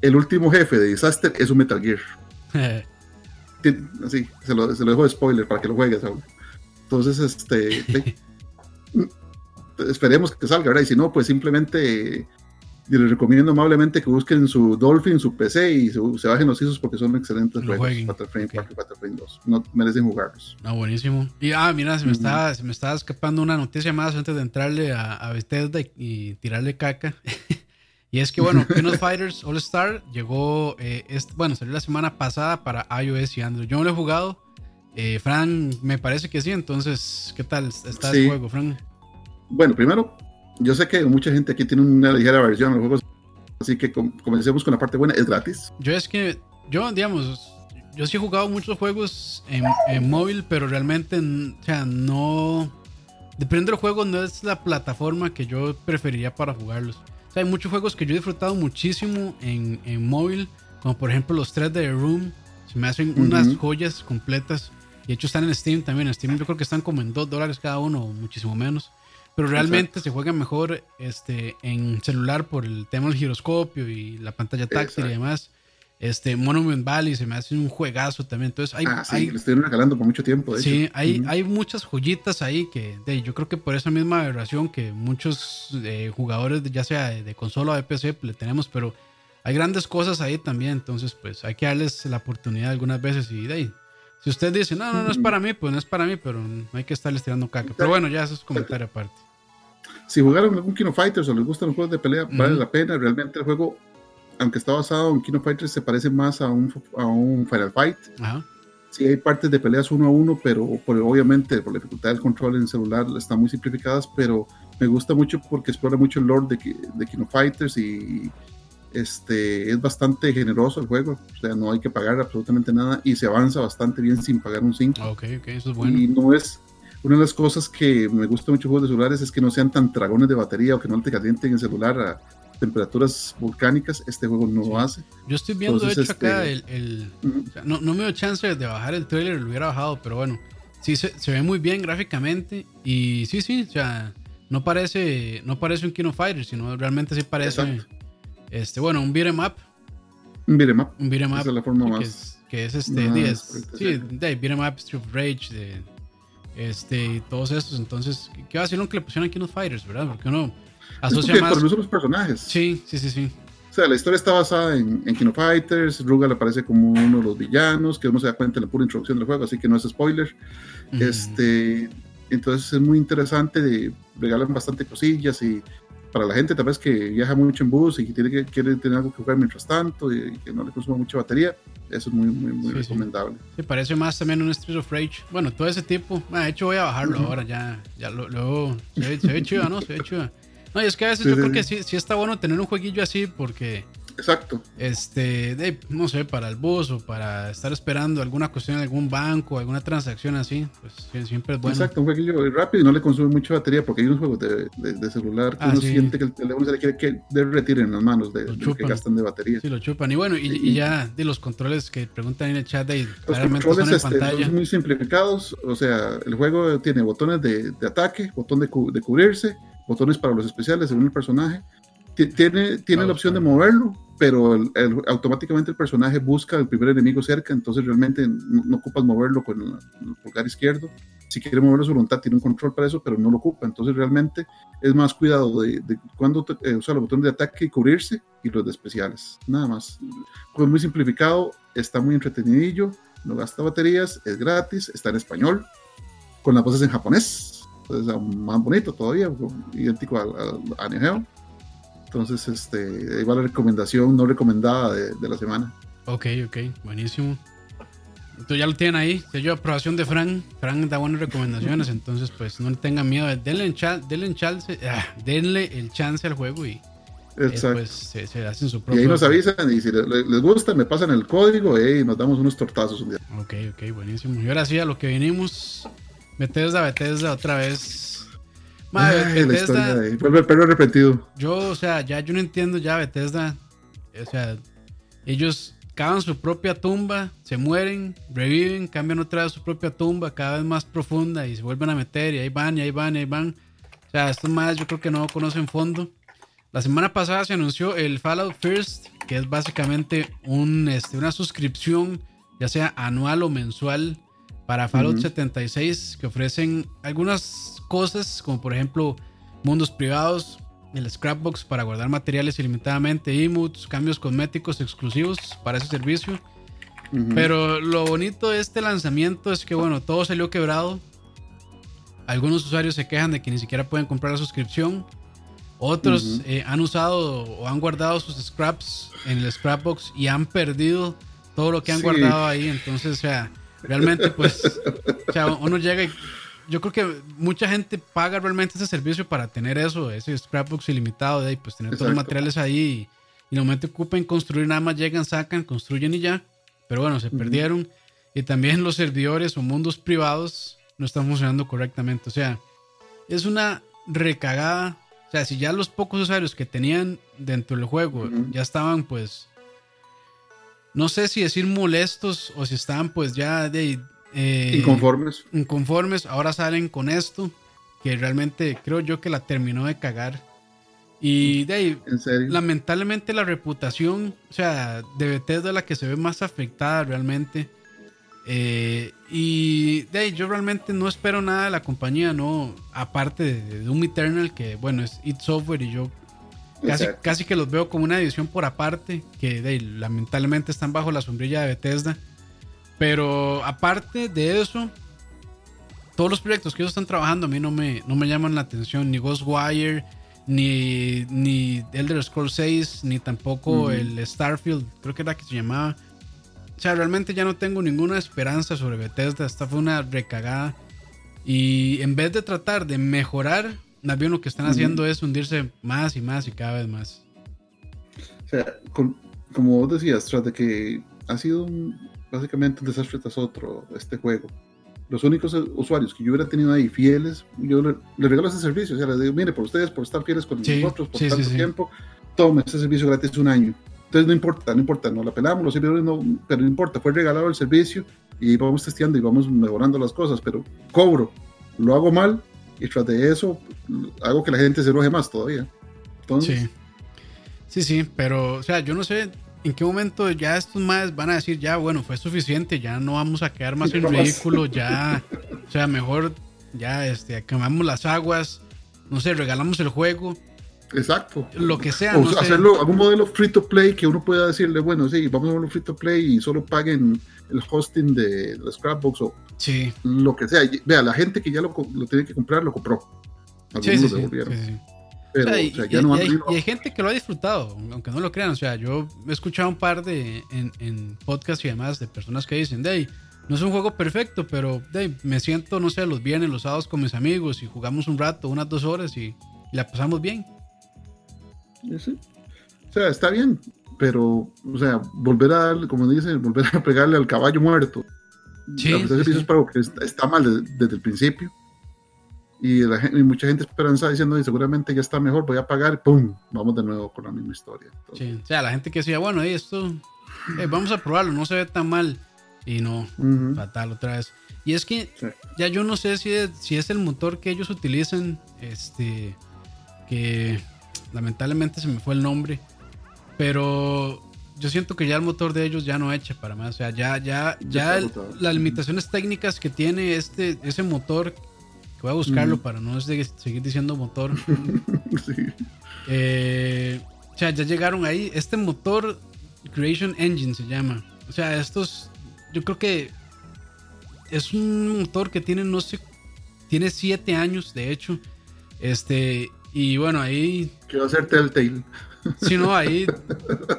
El último jefe de Disaster es un Metal Gear. así, se lo, se lo dejo de spoiler para que lo juegue, Saúl. Entonces, este. esperemos que salga, ¿verdad? Y si no, pues simplemente y les recomiendo amablemente que busquen su Dolphin, su PC y se, bajen los ISOs porque son excelentes juegos. Frame, Frame 2. No merecen jugarlos. No, buenísimo. Y ah, mira, se me, estaba, se me estaba escapando una noticia más antes de entrarle a, a Bethesda y, tirarle caca. y es que, bueno, King Fighters All Star llegó, eh, bueno, salió la semana pasada para iOS y Android. Yo no lo he jugado. Eh, Fran, me parece que sí. Entonces, ¿qué tal está el juego, Fran? Bueno, primero, yo sé que mucha gente aquí tiene una ligera versión de los juegos, así que comencemos con la parte buena, es gratis. Yo es que, yo digamos, yo sí he jugado muchos juegos en, móvil, pero realmente, o sea, no... Depende del juego, no es la plataforma que yo preferiría para jugarlos. O sea, hay muchos juegos que yo he disfrutado muchísimo en, en móvil, como por ejemplo los tres de The Room. Se me hacen unas joyas completas. Y de hecho están en Steam también. En Steam yo creo que están como en 2 dólares cada uno, o muchísimo menos. Pero realmente se juega mejor este, en celular por el tema del giroscopio y la pantalla táctil y demás. Este, Monument Valley se me hace un juegazo también. Entonces hay, ah, sí, lo estoy regalando por mucho tiempo. sí, Hay, hay muchas joyitas ahí que de, yo creo que por esa misma aberración que muchos eh, jugadores, ya sea de, consola o de PC, le tenemos, pero hay grandes cosas ahí también. Entonces, pues hay que darles la oportunidad algunas veces y de ahí. Si usted dice, no, no, no es para mí, pues no es para mí, pero no hay que estarles tirando caca. Pero bueno, ya eso es comentario aparte. Si jugaron algún Kino Fighters o les gustan los juegos de pelea, vale la pena. Realmente el juego, aunque está basado en Kino Fighters, se parece más a un, a un Final Fight. Ajá. Sí hay partes de peleas uno a uno, pero por, obviamente por la dificultad del control en el celular están muy simplificadas, pero me gusta mucho porque explora mucho el lore de, de Kino Fighters y este, es bastante generoso el juego, o sea, no hay que pagar absolutamente nada y se avanza bastante bien sin pagar un 5. Ok, ok, eso es bueno. Y no es, una de las cosas que me gusta mucho de juegos de celulares es que no sean tan dragones de batería o que no te calienten el celular a temperaturas volcánicas. Este juego no lo hace. Yo estoy viendo, de hecho, acá este, el. no, no, me dio chance de bajar el trailer, lo hubiera bajado, pero bueno, sí se, se, ve muy bien gráficamente y sí, sí, o sea no parece, no parece un Kino Fighter, sino realmente sí parece, este, bueno, un beat'em up. Un beat'em up. Un beat'em up. Esa es la forma que, más. es, que es este, más 10. correcta, Sí, de beat'em up, Street of Rage, de, este, y todos estos. Entonces, ¿qué va a decir lo que le pusieron a Kino Fighters, verdad? Porque uno asocia más. por el uso de los personajes. Sí, sí, sí, sí. O sea, la historia está basada en, en Kino Fighters. Rugal aparece como uno de los villanos, que uno se da cuenta en la pura introducción del juego, así que no es spoiler. Ujú. Este, entonces es muy interesante, de, regalan bastante cosillas y para la gente tal vez que viaja mucho en bus y que tiene que quiere tener algo que jugar mientras tanto y, que no le consuma mucha batería, eso es muy, muy, muy Sí, sí. recomendable. Sí, parece más también un Street of Rage. Bueno, todo ese tipo. Ah, de hecho, voy a bajarlo Ujú. ahora ya. Ya lo, luego. Se ve, se ve chiva, ¿no? Se ve chiva. No, y es que a veces Sí, yo sí, creo que sí. sí, está bueno tener un jueguillo así porque, Exacto. este, de, no sé, para el bus o para estar esperando alguna cuestión en algún banco, alguna transacción así, pues siempre es bueno. Exacto, un jueguillo rápido y no le consume mucha batería porque hay unos juegos de, de- de celular que Ah, uno sí. siente que el teléfono se le quiere que de retiren en las manos de, Lo de lo que gastan de batería. Sí, lo chupan. Y bueno, y, y ya de los controles que preguntan en el chat, de, Los claramente son controles en este, pantalla. son muy simplificados, o sea, el juego tiene botones de, de ataque, botón de, cu- de cubrirse, botones para los especiales según el personaje. Ti- Tiene, tiene Ah, la opción de buscar. moverlo, pero el- el- automáticamente el personaje busca el primer enemigo cerca, entonces realmente no, no ocupas moverlo con el, el pulgar izquierdo. Si quiere moverlo a su voluntad, tiene un control para eso, pero no lo ocupa. Entonces realmente es más cuidado de, de cuando te- eh, usar los botones de ataque y cubrirse y los de especiales. Nada más. Pues muy simplificado, está muy entretenidillo, no gasta baterías, es gratis, está en español, con las voces en japonés, entonces más bonito todavía, idéntico a Neo Geo. Entonces, este, ahí va la recomendación no recomendada de, de la semana. Ok, ok, buenísimo. Entonces ya lo tienen ahí, sello de aprobación de Fran. Fran da buenas recomendaciones, entonces pues no tengan miedo. Denle, el chance, ah, denle el chance al juego y eh, pues se, se hacen su y propio. ahí nos avisan y si le- le- les gusta, me pasan el código y nos damos unos tortazos un día. Ok, ok, buenísimo. Y ahora sí, a lo que venimos. Bethesda, Bethesda otra vez. Madre, Ay, Bethesda, vuelve el perro yo, o sea, ya yo no entiendo ya Bethesda. O sea, ellos cavan su propia tumba, se mueren, reviven, cambian otra vez su propia tumba, cada vez más profunda y se vuelven a meter y ahí van, y ahí van, y ahí van. O sea, estos más yo creo que no conocen fondo. La semana pasada se anunció el Fallout First, que es básicamente un, este, una suscripción, ya sea anual o mensual, para Fallout Ujú. 76, que ofrecen algunas cosas, como por ejemplo mundos privados, el Scrapbox para guardar materiales ilimitadamente, emotes, cambios cosméticos exclusivos para ese servicio. Pero lo bonito de este lanzamiento es que, bueno, todo salió quebrado. Algunos usuarios se quejan de que ni siquiera pueden comprar la suscripción. Otros eh, han usado o han guardado sus scraps en el Scrapbox y han perdido todo lo que han Sí. guardado ahí. Entonces, o sea, realmente, pues, o sea, uno llega y yo creo que mucha gente paga realmente ese servicio para tener eso, ese Scrapbox ilimitado, de ahí, pues tener todos los materiales ahí y, y en el momento que ocupen construir, nada más llegan, sacan, construyen y ya. Pero bueno, se perdieron. Y también los servidores o mundos privados no están funcionando correctamente. O sea, es una recagada. O sea, si ya los pocos usuarios que tenían dentro del juego ya estaban, pues, no sé si decir molestos o si estaban, pues, ya de eh, Inconformes. inconformes, ahora salen con esto, que realmente creo yo que la terminó de cagar. Y de ahí, lamentablemente la reputación, o sea, de Bethesda es la que se ve más afectada realmente. Eh, y de ahí, yo realmente no espero nada de la compañía, no, aparte de, de Doom Eternal, que bueno, es id Software y yo casi, casi que los veo como una edición por aparte, que de lamentablemente están bajo la sombrilla de Bethesda. Pero aparte de eso, todos los proyectos que ellos están trabajando a mí no me, no me llaman la atención, ni Ghostwire, ni, ni Elder Scrolls 6, ni tampoco el Starfield, creo que era que se llamaba. O sea, realmente ya no tengo ninguna esperanza sobre Bethesda, esta fue una recagada. Y en vez de tratar de mejorar, más bien lo que están haciendo es hundirse más y más y cada vez más. O sea, con- como vos decías, tras de que ha sido un- básicamente un desastre tras otro este juego, los únicos usuarios que yo hubiera tenido ahí fieles, yo le, le regalo ese servicio. O sea, les digo, mire, por ustedes, por estar fieles con Sí, nosotros, por sí, tanto sí. tiempo, tome ese servicio gratis un año. Entonces no importa, no importa, no la pelamos, los servidores no, pero no importa, fue regalado el servicio y vamos testeando y vamos mejorando las cosas, pero cobro, lo hago mal, y tras de eso hago que la gente se enoje más todavía. Entonces, sí. Sí, sí, pero, o sea, yo no sé en qué momento ya estos más van a decir, ya, bueno, fue suficiente, ya no vamos a quedar más en ridículo, ya, o sea, mejor ya, este, quemamos las aguas, no sé, regalamos el juego. Exacto. Lo que sea. O hacerlo, algún modelo free to play que uno pueda decirle, bueno, sí, vamos a hacerlo free to play y solo paguen el hosting de, la Scrapbox o sí. lo que sea. Vea, la gente que ya lo, lo tiene que comprar lo compró. Algunos sí, sí, lo devolvieron. Sí, pero, y, hay, gente que lo ha disfrutado, aunque no lo crean. O sea, yo he escuchado un par de en, en podcasts y demás de personas que dicen, Dey, no es un juego perfecto, pero dey, me siento, no sé, los viernes, los sábados con mis amigos y jugamos un rato, unas dos horas y, la pasamos bien. Sí. O sea, está bien, pero, o sea, volver a, como dicen, volver a pegarle al caballo muerto. Sí, es para que está, mal desde el principio y, mucha gente esperanza diciendo, y seguramente ya está mejor, voy a pagar, ¡pum! Vamos de nuevo con la misma historia. sí, o sea, la gente que decía, bueno, esto, eh, vamos a probarlo, no se ve tan mal. Y no, fatal otra vez. Y es que ya yo no sé si es, si es el motor que ellos utilizan, este, que lamentablemente se me fue el nombre, pero yo siento que ya el motor de ellos ya no echa para más. O sea, ya, ya, ya las limitaciones técnicas que tiene este, ese motor Voy a buscarlo para no seguir diciendo motor. Eh, o sea, ya llegaron ahí. Este motor Creation Engine se llama. O sea, estos. Yo creo que es un motor que tiene, no sé, tiene siete años, de hecho. Este, y bueno, ahí. Que va a ser Telltale. Si no, ahí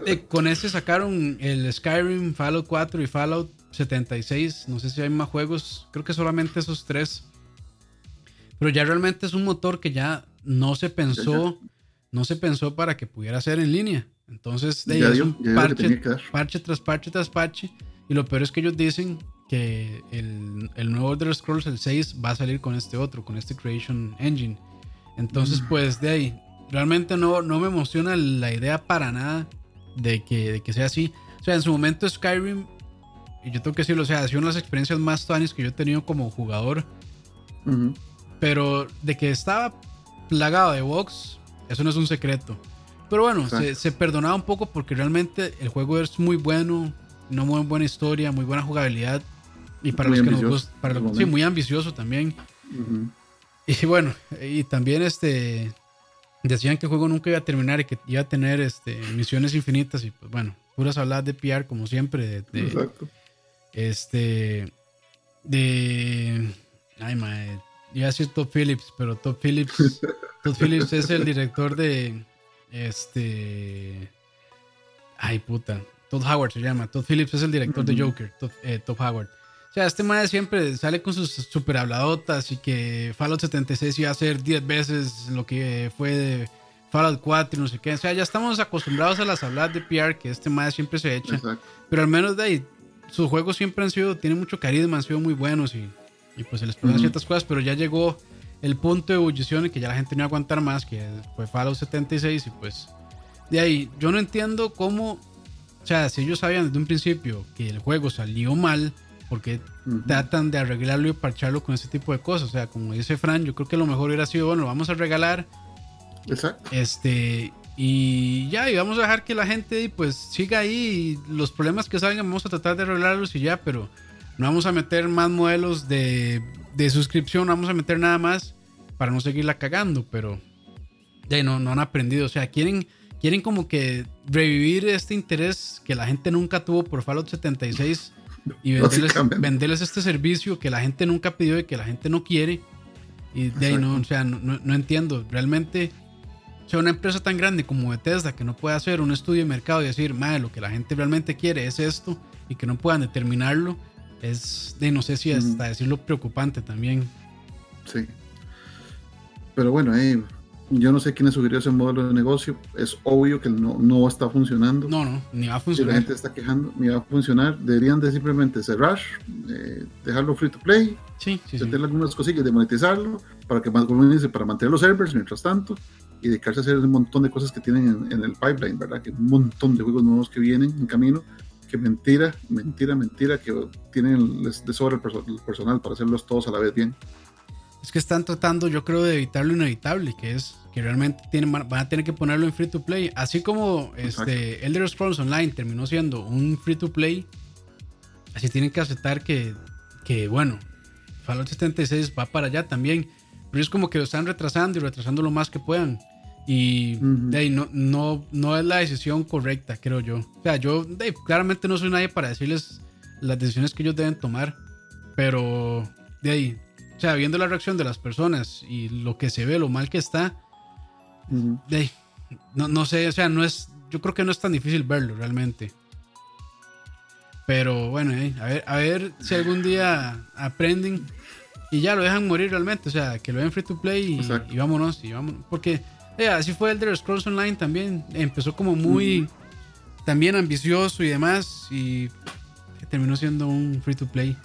eh, con ese sacaron el Skyrim, Fallout 4 y Fallout 76. No sé si hay más juegos. Creo que solamente esos tres. Pero ya realmente es un motor que ya no se pensó, no se pensó para que pudiera ser en línea. Entonces, de es un parche, parche, tras parche tras parche. Y lo peor es que ellos dicen que el, el nuevo Elder Scrolls, el 6, va a salir con este otro, con este Creation Engine. Entonces, mm. pues de ahí, realmente no, no me emociona la idea para nada de que, de que sea así. O sea, en su momento Skyrim, y yo tengo que decirlo, o sea, ha sido una de las experiencias más tuanes que yo he tenido como jugador. Pero de que estaba plagado de box, eso no es un secreto. Pero bueno, se, perdonaba un poco porque realmente el juego es muy bueno, una muy buena historia, muy buena jugabilidad. Y para los que nos gusta, sí, muy ambicioso también. Y bueno, y también este decían que el juego nunca iba a terminar y que iba a tener este, misiones infinitas. Y pues bueno, puras hablar de PR como siempre. De, Exacto. Este. De. Ay, madre iba a decir Todd Phillips, pero Todd Phillips, Todd Phillips es el director de este, ay puta, Todd Howard se llama. Todd Phillips es el director de Joker, Todd, eh, Howard. O sea, este man siempre sale con sus super habladotas y que Fallout 76 iba a ser 10 veces lo que fue de Fallout 4 y no sé qué. O sea, ya estamos acostumbrados a las habladas de PR que este man siempre se echa. Pero al menos de ahí, sus juegos siempre han sido, tienen mucho carisma, han sido muy buenos y y pues se les ponen ciertas cosas, pero ya llegó el punto de ebullición y que ya la gente no iba a aguantar más, que fue Fallout 76 y pues de ahí yo no entiendo cómo, o sea, si ellos sabían desde un principio que el juego salió mal, porque tratan de arreglarlo y parcharlo con ese tipo de cosas, o sea, como dice Fran, yo creo que lo mejor hubiera sido, bueno, vamos a regalar. Exacto. Este, y ya, y vamos a dejar que la gente pues siga ahí y los problemas que salgan vamos a tratar de arreglarlos y ya, pero no vamos a meter más modelos de, de suscripción, no vamos a meter nada más para no seguirla cagando, pero ya no, no han aprendido. O sea, quieren, quieren como que revivir este interés que la gente nunca tuvo por Fallout 76 y venderles, venderles este servicio que la gente nunca pidió y que la gente no quiere. Y de ahí no, o sea, no, no, entiendo. Realmente, o sea, una empresa tan grande como Bethesda que no puede hacer un estudio de mercado y decir, madre, lo que la gente realmente quiere es esto y que no puedan determinarlo es de no sé si hasta decirlo preocupante también. Sí. Pero bueno, eh, yo no sé quién sugirió ese modelo de negocio. Es obvio que no, no está funcionando. No, no, ni va a funcionar. Si la gente está quejando, ni va a funcionar. Deberían de simplemente cerrar, eh, dejarlo free to play, sí, sí, algunas cosillas de monetizarlo, para que más dice, para mantener los servers mientras tanto y dedicarse a hacer un montón de cosas que tienen en, en el pipeline, ¿verdad? Que un montón de juegos nuevos que vienen en camino mentira, mentira, mentira, que tienen de sobra el, personal para hacerlos todos a la vez bien. es que están tratando, yo creo, de evitar lo inevitable, que es que realmente tienen, van a tener que ponerlo en free to play. Así como este Elder Scrolls Online terminó siendo un free to play, así tienen que aceptar que, que bueno, Fallout 76 va para allá también. Pero es como que lo están retrasando y retrasando lo más que puedan. Y de ahí, no, no, no es la decisión correcta, creo yo. O sea, yo claramente no soy nadie para decirles las decisiones que ellos deben tomar. Pero de ahí, o sea, viendo la reacción de las personas y lo que se ve, lo mal que está, no, no sé, o sea, no es, yo creo que no es tan difícil verlo realmente. Pero bueno, a, ver, a ver si algún día aprenden y ya lo dejan morir realmente. O sea, que lo den free to play y, vámonos, y vámonos. Porque eh, así fue el de Scrolls Online también. Empezó como muy también ambicioso y demás. Y terminó siendo un free to play.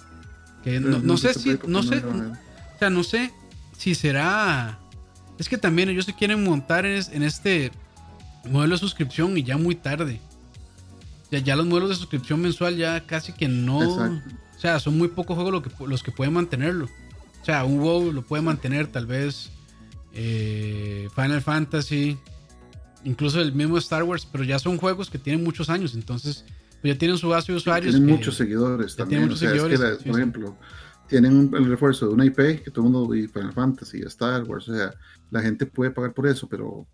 Que no, sé si. No sé. O sea, no sé si será. Es que también ellos se quieren montar en este modelo de suscripción y ya muy tarde. Ya, ya los modelos de suscripción mensual ya casi que no. O sea, son muy pocos juegos que, los que pueden mantenerlo. O sea, un WoW lo puede mantener tal vez. Eh, Final Fantasy. Incluso el mismo Star Wars. Pero ya son juegos que tienen muchos años. Entonces, pues ya tienen su base de usuarios. Tienen muchos seguidores también. Muchos seguidores, por ejemplo, tienen el refuerzo de una IP que todo el mundo. Y Final Fantasy, Star Wars. O sea, la gente puede pagar por eso. Pero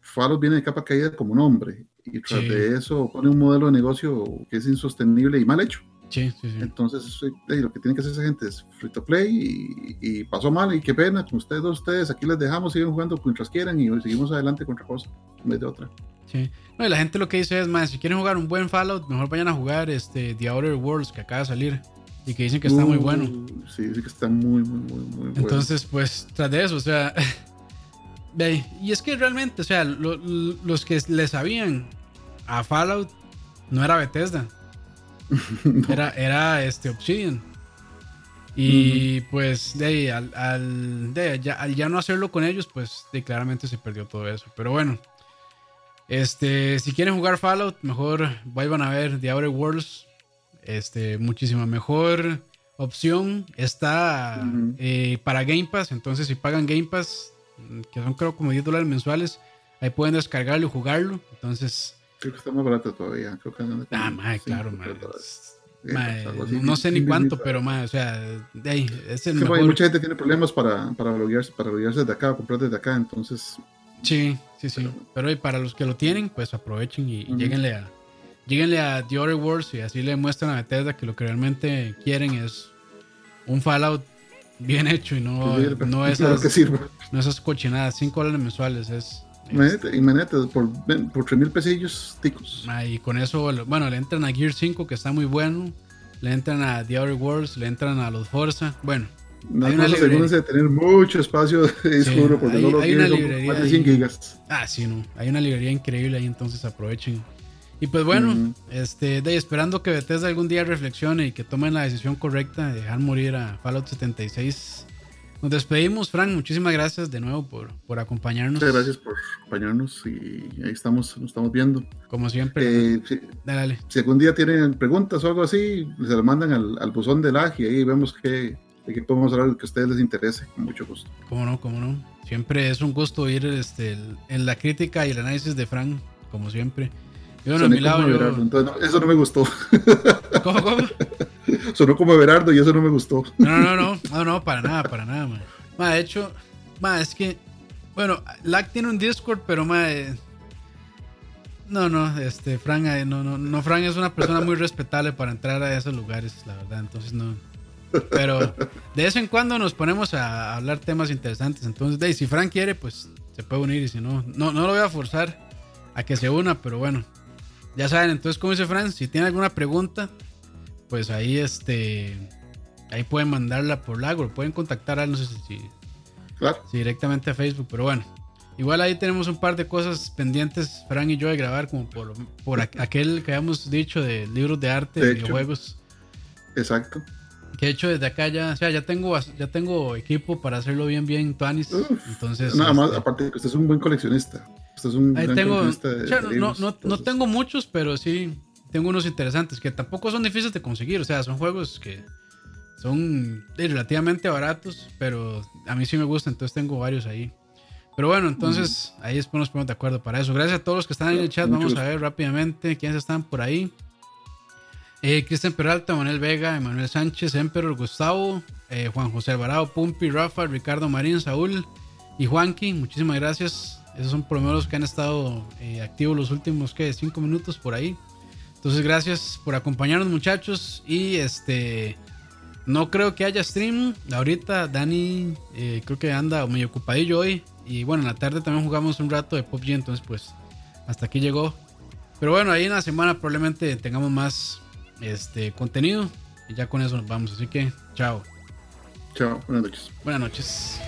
Fallout viene de capa caída como nombre y tras de eso pone un modelo de negocio que es insostenible y mal hecho. Sí, sí, sí. Entonces, lo que tiene que hacer esa gente es free to play y, pasó mal y qué pena con ustedes dos, ustedes aquí les dejamos, siguen jugando mientras quieran y seguimos adelante con otra cosa en vez de otra. Sí. No, y la gente lo que dice es más, si quieren jugar un buen Fallout, mejor vayan a jugar este The Outer Worlds que acaba de salir y que dicen que está muy bueno. Sí, dicen que está muy, muy, muy, muy bueno. Entonces, pues, tras de eso, o sea, y es que realmente, o sea, los que le sabían a Fallout no era Bethesda. Era, era este Obsidian. Y pues de ahí, al, ya, no hacerlo con ellos, pues de, claramente se perdió todo eso. Pero bueno, este, si quieren jugar Fallout, mejor vayan a ver The Outer Worlds. Este, muchísima mejor opción. Está eh, para Game Pass. Entonces, si pagan Game Pass, que son creo como 10 dólares mensuales, ahí pueden descargarlo y jugarlo. Entonces, Creo que está más barato todavía. Creo que ah, mae, claro, mae. no sé ni cuánto, pero mae, o sea, de ahí, es el mejor. mucha gente tiene problemas para, para loguearse, para loguearse desde acá, comprar desde acá, entonces. Sí, sí, sí. Pero, para los que lo tienen, pues aprovechen y, lleguenle a lleguenle a The Other Wars y así le muestran a Bethesda que lo que realmente quieren es un Fallout bien hecho y no, no, esas, no esas cochinadas, 5 dólares mensuales es Imagínate, por, por 3 mil pesillos ticos. y con eso, bueno, le entran a Gear 5, que está muy bueno. Le entran a The Other Worlds, le entran a los Forza. Bueno, no, hay una de tener mucho espacio de disco porque no lo hay una librería más de 100 gigas. Ah, sí, no. Hay una librería increíble ahí, entonces aprovechen. Y pues bueno, este, de, esperando que Bethesda algún día reflexione y que tomen la decisión correcta de dejar morir a Fallout 76 nos despedimos, Frank. Muchísimas gracias de nuevo por, por acompañarnos. Muchas gracias por acompañarnos y ahí estamos, nos estamos viendo. Como siempre. Eh, si, algún día tienen preguntas o algo así, se lo mandan al, al buzón de lag y ahí vemos que, de qué podemos hablar que a ustedes les interese, con mucho gusto. Cómo no, cómo no. Siempre es un gusto oír este, en la crítica y el análisis de Frank, como siempre. Yo, no, a mi lado, eso no me gustó. ¿Cómo, cómo? Sonó como Everardo y eso no me gustó. No, no, no, no, no, para nada, para nada, man. de hecho, man, es que, bueno, Lack tiene un Discord, pero, eh, no, no, este, Frank, eh, no, no, no, Frank es una persona muy respetable para entrar a esos lugares, la verdad, entonces no. Pero de vez en cuando nos ponemos a hablar temas interesantes, entonces, de, si Frank quiere, pues se puede unir y si no, no, no lo voy a forzar a que se una, pero bueno, ya saben, entonces, como dice Frank, si tiene alguna pregunta, pues ahí este ahí pueden mandarla por lago, pueden contactar a no sé si, directamente a Facebook, pero bueno. Igual ahí tenemos un par de cosas pendientes, Fran y yo, de grabar, como por, por aquel que habíamos dicho de libros de arte, de, videojuegos. Exacto. Que he hecho desde acá ya, o sea, ya tengo, ya tengo equipo para hacerlo bien, bien, Tuanis. Entonces. Nada más, este, aparte de que usted es un buen coleccionista. Usted es un ahí tengo, no, no, no, tengo muchos, pero sí, tengo unos interesantes que tampoco son difíciles de conseguir. O sea, son juegos que son relativamente baratos, pero a mí sí me gusta, entonces tengo varios ahí. Pero bueno, entonces ahí después nos ponemos de acuerdo para eso. Gracias a todos los que están en el chat. Vamos a ver rápidamente quiénes están por ahí. Eh, Cristian Peralta, Manuel Vega, Emanuel Sánchez, Emperor, Gustavo, eh, Juan José Alvarado, Pumpi, Rafa, Ricardo Marín, Saúl y Juanqui. Muchísimas gracias. Esos son por lo menos los que han estado eh, activos los últimos ¿qué? cinco minutos por ahí. Entonces, gracias por acompañarnos, muchachos. Y este. No creo que haya stream. Ahorita Dani creo que anda medio ocupadillo hoy. Y bueno, en la tarde también jugamos un rato de PUBG. Entonces, pues hasta aquí llegó. Pero bueno, ahí en la semana probablemente tengamos más este contenido. Y ya con eso nos vamos. Así que, chao. Chao, buenas noches. Buenas noches.